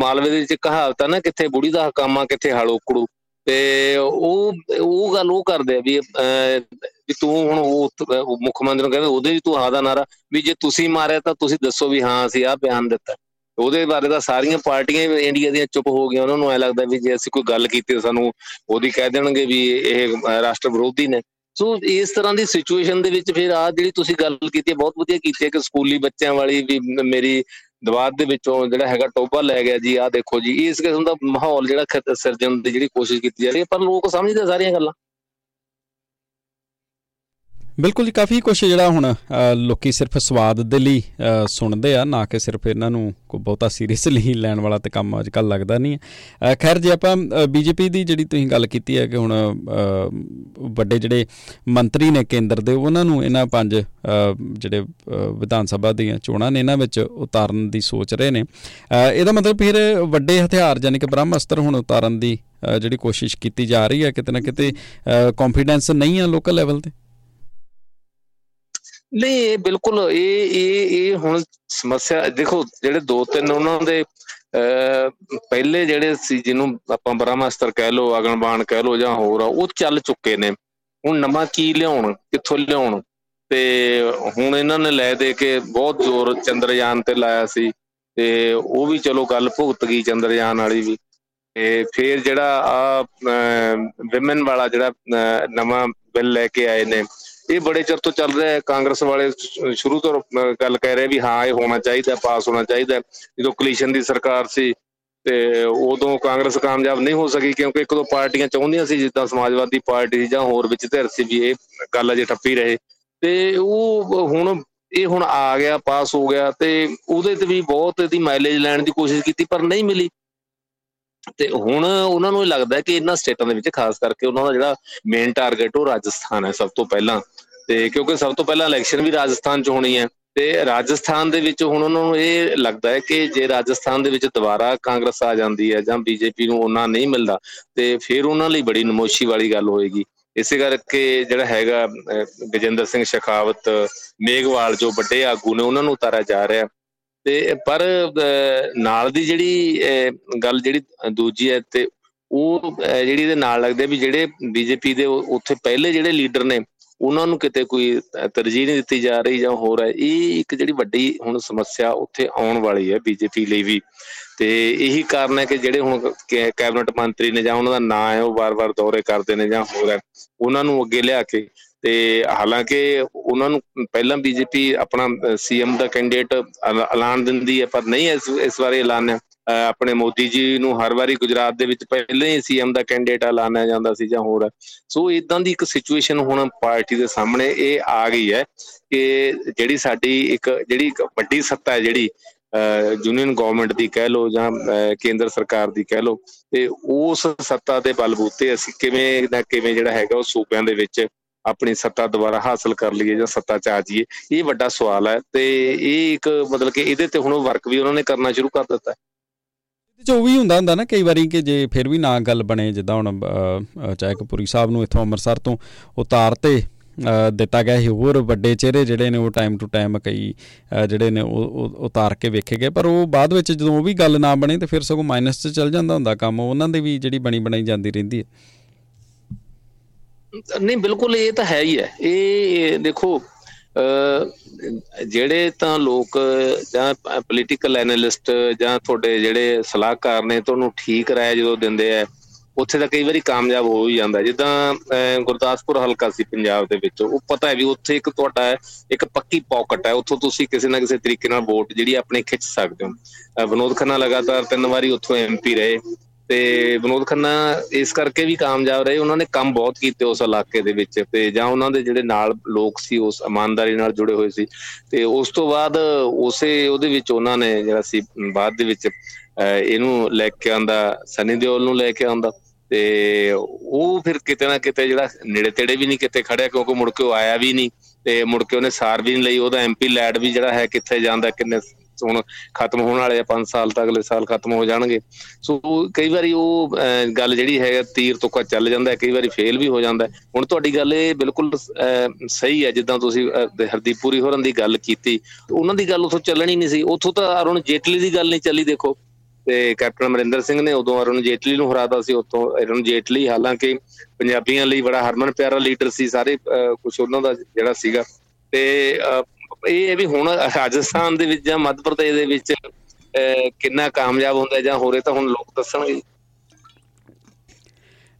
ਮਾਲਵੇ ਦੇ ਵਿੱਚ ਕਹਾਵਤ ਹੈ ਨਾ, ਕਿੱਥੇ ਬੁੜੀ ਦਾ ਹਕਾਮਾ ਕਿੱਥੇ ਹਲੋਕੜੂ ਤੇ ਉਹ ਉਹ ਗੱਲ ਉਹ ਕਰਦੇ ਆ ਵੀ ਵੀ ਤੂੰ ਹੁਣ ਉਹ ਮੁੱਖ ਮੰਤਰੀ ਨੂੰ ਕਹਿੰਦੇ, ਉਹਦੇ ਵੀ ਤੂੰ ਹਾ ਦਾ ਨਾਰਾ ਵੀ ਜੇ ਤੁਸੀਂ ਮਾਰਿਆ ਤਾਂ ਤੁਸੀਂ ਦੱਸੋ ਵੀ ਹਾਂ, ਅਸੀਂ ਆਹ ਬਿਆਨ ਦਿੱਤਾ। ਉਹਦੇ ਬਾਰੇ ਤਾਂ ਸਾਰੀਆਂ ਪਾਰਟੀਆਂ ਇੰਡੀਆ ਦੀਆਂ ਚੁੱਪ ਹੋ ਗਈਆਂ, ਉਹਨਾਂ ਨੂੰ ਐ ਲੱਗਦਾ ਵੀ ਜੇ ਅਸੀਂ ਕੋਈ ਗੱਲ ਕੀਤੀ ਸਾਨੂੰ ਉਹਦੀ ਕਹਿ ਦੇਣਗੇ ਵੀ ਇਹ ਰਾਸ਼ਟਰ ਵਿਰੋਧੀ ਨੇ। ਸੋ ਇਸ ਤਰ੍ਹਾਂ ਦੀ ਸਿਚੁਏਸ਼ਨ ਦੇ ਵਿੱਚ ਫਿਰ ਆ ਜਿਹੜੀ ਤੁਸੀਂ ਗੱਲ ਕੀਤੀ ਬਹੁਤ ਵਧੀਆ ਕੀਤੀ ਹੈ ਕਿ ਸਕੂਲੀ ਬੱਚਿਆਂ ਵਾਲੀ ਵੀ ਮੇਰੀ ਦਵਾਦ ਦੇ ਵਿੱਚੋਂ ਜਿਹੜਾ ਹੈਗਾ ਟੋਬਾ ਲੈ ਗਿਆ ਜੀ ਆ ਦੇਖੋ ਜੀ, ਇਸ ਕਿਸਮ ਦਾ ਮਾਹੌਲ ਜਿਹੜਾ ਸਿਰਜਣ ਦੀ ਜਿਹੜੀ ਕੋਸ਼ਿਸ਼ ਕੀਤੀ ਜਾ ਰਹੀ ਹੈ, ਪਰ ਲੋਕ ਸਮਝਦੇ ਸਾਰੀਆਂ ਗੱਲਾਂ। ਬਿਲਕੁਲ ਜੀ, ਕਾਫੀ ਕੁਝ ਜਿਹੜਾ ਹੁਣ ਲੋਕੀ ਸਿਰਫ ਸਵਾਦ ਦੇ ਲਈ ਸੁਣਦੇ ਆ, ਨਾ ਕਿ ਸਿਰਫ ਇਹਨਾਂ ਨੂੰ ਕੋਈ ਬਹੁਤਾ ਸੀਰੀਅਸਲੀ ਲੈਣ ਵਾਲਾ ਤੇ ਕੰਮ ਅੱਜ ਕੱਲ ਲੱਗਦਾ ਨਹੀਂ ਹੈ। ਖੈਰ ਜੇ ਆਪਾਂ ਬੀਜੇਪੀ ਦੀ ਜਿਹੜੀ ਤੁਸੀਂ ਗੱਲ ਕੀਤੀ ਹੈ ਕਿ ਹੁਣ ਵੱਡੇ ਜਿਹੜੇ ਮੰਤਰੀ ਨੇ ਕੇਂਦਰ ਦੇ, ਉਹਨਾਂ ਨੂੰ ਇਹਨਾਂ ਪੰਜ ਜਿਹੜੇ ਵਿਧਾਨ ਸਭਾ ਦੀਆਂ ਚੋਣਾਂ ਨੇ ਇਹਨਾਂ ਵਿੱਚ ਉਤਾਰਨ ਦੀ ਸੋਚ ਰਹੇ ਨੇ। ਇਹਦਾ ਮਤਲਬ ਫਿਰ ਵੱਡੇ ਹਥਿਆਰ ਯਾਨੀ ਕਿ ਬ੍ਰਹਮਅਸਤਰ ਹੁਣ ਉਤਾਰਨ ਦੀ ਜਿਹੜੀ ਕੋਸ਼ਿਸ਼ ਕੀਤੀ ਜਾ ਰਹੀ ਹੈ, ਕਿਤੇ ਨਾ ਕਿਤੇ ਕੌਨਫੀਡੈਂਸ ਨਹੀਂ ਹੈ ਲੋਕਲ ਲੈਵਲ ਤੇ? ਨਹੀਂ, ਇਹ ਬਿਲਕੁਲ, ਇਹ ਇਹ ਇਹ ਹੁਣ ਸਮੱਸਿਆ, ਦੇਖੋ ਜਿਹੜੇ ਦੋ ਤਿੰਨ ਉਹਨਾਂ ਦੇ ਪਹਿਲੇ ਜਿਹੜੇ ਸੀ ਜਿਹਨੂੰ ਆਪਾਂ ਬ੍ਰਹਮਾਸਤਰ ਕਹਿ ਲੋ ਅਗਨਬਾਣ ਕਹਿ ਲੋ ਜਾਂ ਹੋਰ ਆ, ਉਹ ਚੱਲ ਚੁੱਕੇ ਨੇ। ਹੁਣ ਨਵਾਂ ਕੀ ਲਿਆਉਣ, ਕਿੱਥੋਂ ਲਿਆਉਣ? ਤੇ ਹੁਣ ਇਹਨਾਂ ਨੇ ਲੈ ਦੇ ਕੇ ਬਹੁਤ ਜ਼ੋਰ ਚੰਦਰਯਾਨ ਤੇ ਲਾਇਆ ਸੀ। ਤੇ ਉਹ ਵੀ ਚਲੋ ਗੱਲ ਭੁਗਤ ਗਈ ਚੰਦਰਯਾਨ ਵਾਲੀ ਵੀ। ਤੇ ਫਿਰ ਜਿਹੜਾ ਆ ਵਿਮਨ ਵਾਲਾ ਜਿਹੜਾ ਨਵਾਂ ਬਿੱਲ ਲੈ ਕੇ ਆਏ ਨੇ ਇਹ ਬੜੇ ਚਿਰ ਤੋਂ ਚੱਲ ਰਿਹਾ ਹੈ। ਕਾਂਗਰਸ ਵਾਲੇ ਸ਼ੁਰੂ ਤੋਂ ਗੱਲ ਕਹਿ ਰਹੇ ਵੀ ਹਾਂ, ਇਹ ਹੋਣਾ ਚਾਹੀਦਾ, ਪਾਸ ਹੋਣਾ ਚਾਹੀਦਾ ਜਦੋਂ ਕਲੀਸ਼ਨ ਦੀ ਸਰਕਾਰ ਸੀ ਤੇ ਉਦੋਂ ਕਾਂਗਰਸ ਕਾਮਯਾਬ ਨਹੀਂ ਹੋ ਸਕੀ ਕਿਉਂਕਿ ਇੱਕ ਦੋ ਪਾਰਟੀਆਂ ਚਾਹੁੰਦੀਆਂ ਸੀ, ਜਿੱਦਾਂ ਸਮਾਜਵਾਦੀ ਪਾਰਟੀ ਜਾਂ ਹੋਰ ਵਿੱਚ ਧਿਰ ਸੀ ਵੀ ਇਹ ਗੱਲ ਅਜੇ ਠੱਪੀ ਰਹੇ। ਤੇ ਉਹ, ਹੁਣ ਇਹ ਹੁਣ ਆ ਗਿਆ, ਪਾਸ ਹੋ ਗਿਆ ਤੇ ਉਹਦੇ ਤੇ ਵੀ ਬਹੁਤ ਇਹਦੀ ਮਾਈਲੇਜ ਲੈਣ ਦੀ ਕੋਸ਼ਿਸ਼ ਕੀਤੀ, ਪਰ ਨਹੀਂ ਮਿਲੀ। ਤੇ ਹੁਣ ਉਹਨਾਂ ਨੂੰ ਲੱਗਦਾ ਕਿ ਇਹਨਾਂ ਸਟੇਟਾਂ ਦੇ ਵਿੱਚ, ਖਾਸ ਕਰਕੇ ਉਹਨਾਂ ਦਾ ਜਿਹੜਾ ਮੇਨ ਟਾਰਗੇਟ ਉਹ ਰਾਜਸਥਾਨ ਹੈ ਸਭ ਤੋਂ ਪਹਿਲਾਂ। ਤੇ ਕਿਉਂਕਿ ਸਭ ਤੋਂ ਪਹਿਲਾਂ ਇਲੈਕਸ਼ਨ ਵੀ ਰਾਜਸਥਾਨ 'ਚ ਹੋਣੀ ਹੈ। ਤੇ ਰਾਜਸਥਾਨ ਦੇ ਵਿੱਚ ਹੁਣ ਉਹਨਾਂ ਨੂੰ ਇਹ ਲੱਗਦਾ ਹੈ ਕਿ ਜੇ ਰਾਜਸਥਾਨ ਦੇ ਵਿੱਚ ਦੁਬਾਰਾ ਕਾਂਗਰਸ ਆ ਜਾਂਦੀ ਹੈ ਜਾਂ ਬੀਜੇਪੀ ਨੂੰ ਉਹਨਾਂ ਨਹੀਂ ਮਿਲਦਾ, ਤੇ ਫਿਰ ਉਹਨਾਂ ਲਈ ਬੜੀ ਨਮੋਸ਼ੀ ਵਾਲੀ ਗੱਲ ਹੋਏਗੀ। ਇਸੇ ਕਰਕੇ ਜਿਹੜਾ ਹੈਗਾ ਗਜਿੰਦਰ ਸਿੰਘ ਸ਼ਖਾਵਤ ਮੇਗਵਾਲ ਜੋ ਵੱਡੇ ਆਗੂ ਨੇ, ਉਹਨਾਂ ਨੂੰ ਉਤਾਰਿਆ ਜਾ ਰਿਹਾ ਤੇ ਪਰ ਨਾਲ ਦੀ ਜਿਹੜੀ ਗੱਲ ਜਿਹੜੀ ਦੂਜੀ ਹੈ ਤੇ ਉਹ ਜਿਹੜੀ ਇਹਦੇ ਨਾਲ ਲੱਗਦੇ ਵੀ ਜਿਹੜੇ ਬੀਜੇਪੀ ਦੇ ਉੱਥੇ ਪਹਿਲੇ ਜਿਹੜੇ ਲੀਡਰ ਨੇ ਉਹਨਾਂ ਨੂੰ ਕਿਤੇ ਕੋਈ ਤਰਜੀਹ ਨਹੀਂ ਦਿੱਤੀ ਜਾ ਰਹੀ ਜਾਂ ਹੋਰ ਹੈ, ਇਹ ਇੱਕ ਜਿਹੜੀ ਵੱਡੀ ਹੁਣ ਸਮੱਸਿਆ ਉੱਥੇ ਆਉਣ ਵਾਲੀ ਹੈ ਬੀਜੇਪੀ ਲਈ ਵੀ। ਤੇ ਇਹੀ ਕਾਰਨ ਹੈ ਕਿ ਜਿਹੜੇ ਹੁਣ ਕੈਬਨਿਟ ਮੰਤਰੀ ਨੇ ਜਾਂ ਉਹਨਾਂ ਦਾ ਨਾਂ ਹੈ, ਉਹ ਵਾਰ-ਵਾਰ ਦੌਰੇ ਕਰਦੇ ਨੇ ਜਾਂ ਹੋਰ ਹੈ, ਉਹਨਾਂ ਨੂੰ ਅੱਗੇ ਲਿਆ ਕੇ। ਤੇ ਹਾਲਾਂਕਿ ਉਹਨਾਂ ਨੂੰ ਪਹਿਲਾਂ ਬੀਜੇਪੀ ਆਪਣਾ ਸੀਐਮ ਦਾ ਕੈਂਡੀਡੇਟ ਐਲਾਨ ਦਿੰਦੀ ਹੈ, ਪਰ ਨਹੀਂ ਇਸ ਇਸ ਵਾਰੀ ਐਲਾਨ ਆਪਣੇ ਮੋਦੀ ਜੀ ਨੂੰ ਹਰ ਵਾਰੀ ਗੁਜਰਾਤ ਦੇ ਵਿੱਚ ਪਹਿਲੇ ਹੀ ਸੀਐਮ ਦਾ ਕੈਂਡੀਡੇਟ ਐਲਾਨਿਆ ਜਾਂਦਾ ਸੀ ਜਾਂ ਹੋਰ। ਸੋ ਇਦਾਂ ਦੀ ਇੱਕ ਸਿਚੁਏਸ਼ਨ ਹੁਣ ਪਾਰਟੀ ਦੇ ਸਾਹਮਣੇ ਇਹ ਆ ਗਈ ਹੈ ਕਿ ਜਿਹੜੀ ਸਾਡੀ ਇੱਕ, ਜਿਹੜੀ ਵੱਡੀ ਸੱਤਾ ਹੈ, ਜਿਹੜੀ ਯੂਨੀਅਨ ਗਵਰਨਮੈਂਟ ਦੀ ਕਹਿ ਲੋ ਜਾਂ ਕੇਂਦਰ ਸਰਕਾਰ ਦੀ ਕਹਿ ਲੋ ਤੇ ਉਸ ਸੱਤਾ ਦੇ ਬਲਬੂਤੇ ਅਸੀਂ ਕਿਵੇਂ ਨਾ ਕਿਵੇਂ ਜਿਹੜਾ ਹੈਗਾ ਉਹ ਸੂਬਿਆਂ ਦੇ ਵਿੱਚ ਆਪਣੀ ਸੱਤਾ ਦੁਬਾਰਾ ਹਾਸਲ ਕਰ ਲਈਏ ਜਾਂ ਸੱਤਾ ਚ ਆ ਜਾਈਏ, ਇਹ ਵੱਡਾ ਸਵਾਲ ਹੈ। ਤੇ ਇਹ ਇੱਕ ਮਤਲਬ ਕਿ ਇਹਦੇ ਤੇ ਹੁਣ ਵਰਕ ਵੀ ਉਹਨਾਂ ਨੇ ਕਰਨਾ ਸ਼ੁਰੂ ਕਰ ਦਿੱਤਾ ਇਹਦੇ ਚ ਉਹ ਵੀ ਹੁੰਦਾ ਹੁੰਦਾ ਨਾ, ਕਈ ਵਾਰੀ ਕਿ ਜੇ ਫਿਰ ਵੀ ਨਾ ਗੱਲ ਬਣੇ, ਜਿੱਦਾਂ ਹੁਣ ਚਾਹੇ ਕਪੂਰੀ ਸਾਹਿਬ ਨੂੰ ਇੱਥੋਂ ਅੰਮ੍ਰਿਤਸਰ ਤੋਂ ਉਤਾਰ ਤੇ ਦਿੱਤਾ ਗਿਆ ਸੀ, ਹੋਰ ਵੱਡੇ ਚਿਹਰੇ ਜਿਹੜੇ ਨੇ ਉਹ ਟਾਈਮ ਟੂ ਟਾਈਮ ਕਈ ਜਿਹੜੇ ਨੇ ਉਹ ਉਤਾਰ ਕੇ ਵੇਖੇ ਗਏ। ਪਰ ਉਹ ਬਾਅਦ ਵਿੱਚ ਜਦੋਂ ਉਹ ਵੀ ਗੱਲ ਨਾ ਬਣੇ, ਤੇ ਫਿਰ ਸਗੋਂ ਮਾਈਨਸ 'ਚ ਚੱਲ ਜਾਂਦਾ ਹੁੰਦਾ ਕੰਮ, ਉਹਨਾਂ ਦੇ ਵੀ ਜਿਹੜੀ ਬਣੀ ਬਣਾਈ ਜਾਂਦੀ ਰਹਿੰਦੀ ਹੈ। ਨਹੀਂ, ਬਿਲਕੁਲ ਇਹ ਤਾਂ ਹੈ ਹੀ ਹੈ। ਇਹ ਦੇਖੋ ਜਿਹੜੇ ਤਾਂ ਲੋਕ, ਜਾਂ ਪੋਲੀਟੀਕਲ ਐਨਾਲਿਸਟ ਜਾਂ ਤੁਹਾਡੇ ਜਿਹੜੇ ਸਲਾਹਕਾਰ ਨੇ ਤੁਹਾਨੂੰ ਠੀਕ ਰਾਏ ਜਦੋਂ ਦਿੰਦੇ ਆ, ਉੱਥੇ ਤਾਂ ਕਈ ਵਾਰੀ ਕਾਮਯਾਬ ਹੋ ਹੀ ਜਾਂਦਾ। ਜਿੱਦਾਂ ਗੁਰਦਾਸਪੁਰ ਹਲਕਾ ਸੀ ਪੰਜਾਬ ਦੇ ਵਿੱਚ, ਉਹ ਪਤਾ ਹੈ ਵੀ ਉੱਥੇ ਇੱਕ ਤੁਹਾਡਾ, ਇੱਕ ਪੱਕੀ ਪਾਕਟ ਹੈ। ਉੱਥੋਂ ਤੁਸੀਂ ਕਿਸੇ ਨਾ ਕਿਸੇ ਤਰੀਕੇ ਨਾਲ ਵੋਟ ਜਿਹੜੀ ਆਪਣੇ ਖਿੱਚ ਸਕਦੇ ਹੋ। ਵਿਨੋਦ ਖੰਨਾ ਲਗਾਤਾਰ ਤਿੰਨ ਵਾਰੀ ਉੱਥੋਂ ਐਮਪੀ ਰਹੇ। ਤੇ ਵਿਨੋਦ ਖੰਨਾ ਇਸ ਕਰਕੇ ਵੀ ਕਾਮਯਾਬ ਰਹੇ। ਉਹਨਾਂ ਨੇ ਕੰਮ ਬਹੁਤ ਕੀਤੇ ਉਸ ਇਲਾਕੇ ਦੇ ਵਿੱਚ ਤੇ ਜਾਂ ਉਹਨਾਂ ਦੇ ਜਿਹੜੇ ਨਾਲ ਲੋਕ ਸੀ, ਉਸ ਇਮਾਨਦਾਰੀ ਨਾਲ ਜੁੜੇ ਹੋਏ ਸੀ। ਤੇ ਉਸ ਤੋਂ ਬਾਅਦ ਉਸੇ ਉਹਦੇ ਵਿੱਚ ਉਹਨਾਂ ਨੇ ਜਿਹੜਾ ਸੀ, ਬਾਅਦ ਦੇ ਵਿੱਚ ਇਹਨੂੰ ਲੈ ਕੇ ਆਂਦਾ, ਸਨੀ ਦਿਓਲ ਨੂੰ ਲੈ ਕੇ ਆਂਦਾ। ਤੇ ਉਹ ਫਿਰ ਕਿਤੇ ਨਾ ਕਿਤੇ ਜਿਹੜਾ ਨੇੜੇ ਤੇੜੇ ਵੀ ਨਹੀਂ ਕਿਤੇ ਖੜਿਆ ਕਿਉਂਕਿ ਮੁੜ ਕੇ ਉਹ ਆਇਆ ਵੀ ਨਹੀਂ। ਤੇ ਮੁੜ ਕੇ ਉਹਨੇ ਸਾਰ ਵੀ ਨਹੀਂ ਲਈ। ਉਹਦਾ ਐਮਪੀ ਲੈਡ ਵੀ ਜਿਹੜਾ ਹੈ ਕਿੱਥੇ ਜਾਂਦਾ, ਕਿੰਨੇ ਹੁਣ ਖਤਮ ਹੋਣ ਵਾਲੇ ਆ 5 ਸਾਲ ਤੱਕ ਅਗਲੇ ਸਾਲ ਖਤਮ ਹੋ ਜਾਣਗੇ। ਸੋ ਕਈ ਵਾਰੀ ਉਹ ਗੱਲ ਜਿਹੜੀ ਹੈ, ਤੀਰ ਤੁੱਕਾ ਚੱਲ ਜਾਂਦਾ ਹੈ, ਕਈ ਵਾਰੀ ਫੇਲ ਵੀ ਹੋ ਜਾਂਦਾ ਹੁਣ ਤੁਹਾਡੀ ਗੱਲ ਇਹ ਬਿਲਕੁਲ ਸਹੀ ਹੈ, ਜਿੱਦਾਂ ਤੁਸੀਂ ਹਰਦੀਪ ਪੂਰੀ ਹੋਰਨ ਦੀ ਗੱਲ ਕੀਤੀ। ਉਹਨਾਂ ਦੀ ਗੱਲ ਉਥੋਂ ਚੱਲਣੀ ਨਹੀਂ ਸੀ। ਉਥੋਂ ਤਾਂ ਅਰੁਣ ਜੇਟਲੀ ਦੀ ਗੱਲ ਨਹੀਂ ਚੱਲੀ, ਦੇਖੋ। ਤੇ ਕੈਪਟਨ ਅਮਰਿੰਦਰ ਸਿੰਘ ਨੇ ਉਦੋਂ ਅਰੁਣ ਜੇਟਲੀ ਨੂੰ ਹਰਾਤਾ ਸੀ। ਉਤੋਂ ਅਰੁਣ ਜੇਟਲੀ, ਹਾਲਾਂਕਿ ਪੰਜਾਬੀਆਂ ਲਈ ਬੜਾ ਹਰਮਨ ਪਿਆਰਾ ਲੀਡਰ ਸੀ। ਸਾਰੇ ਕੁਝ ਉਹਨਾਂ ਦਾ ਜਿਹੜਾ ਸੀਗਾ। ਤੇ ਇਹ ਹੈ ਵੀ ਹੁਣ ਰਾਜਸਥਾਨ ਦੇ ਵਿੱਚ ਜਾਂ ਮੱਧ ਪ੍ਰਦੇਸ਼ ਦੇ ਵਿੱਚ ਕਿੰਨਾ ਕਾਮਯਾਬ ਹੁੰਦਾ ਜਾਂ ਹੋਰੇ ਤਾਂ ਹੁਣ ਲੋਕ ਦੱਸਣਗੇ।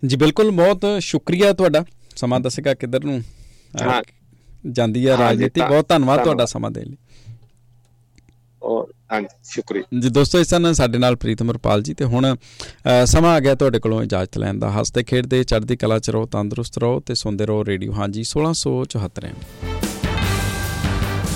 ਜੀ ਬਿਲਕੁਲ ਬਹੁਤ ਸ਼ੁਕਰੀਆ ਤੁਹਾਡਾ। ਸਮਾਂ ਦੱਸੇਗਾ ਕਿੱਧਰ ਨੂੰ ਜਾਂਦੀ ਹੈ ਰਾਜਨੀਤੀ। ਬਹੁਤ ਧੰਨਵਾਦ ਤੁਹਾਡਾ ਸਮਾਂ ਦੇਣ ਲਈ। ਔਰ ਹਾਂਜੀ ਸ਼ੁਕਰੀਆ। ਜੀ ਦੋਸਤੋ ਇਸ ਨਾਲ ਸਾਡੇ ਨਾਲ ਪ੍ਰੀਤਮ ਰਪਾਲ ਜੀ ਤੇ ਹੁਣ ਸਮਾਂ ਆ ਗਿਆ ਤੁਹਾਡੇ ਕੋਲੋਂ ਇਜਾਜ਼ਤ ਲੈਣ ਦਾ। ਹੱਸਦੇ ਖੇਡਦੇ ਚੜ੍ਹਦੀ ਕਲਾ ਚ ਰਹੋ ਤੰਦਰੁਸਤ ਰਹੋ ਤੇ ਸੁਣਦੇ ਰਹੋ ਰੇਡੀਓ। ਹਾਂਜੀ 1674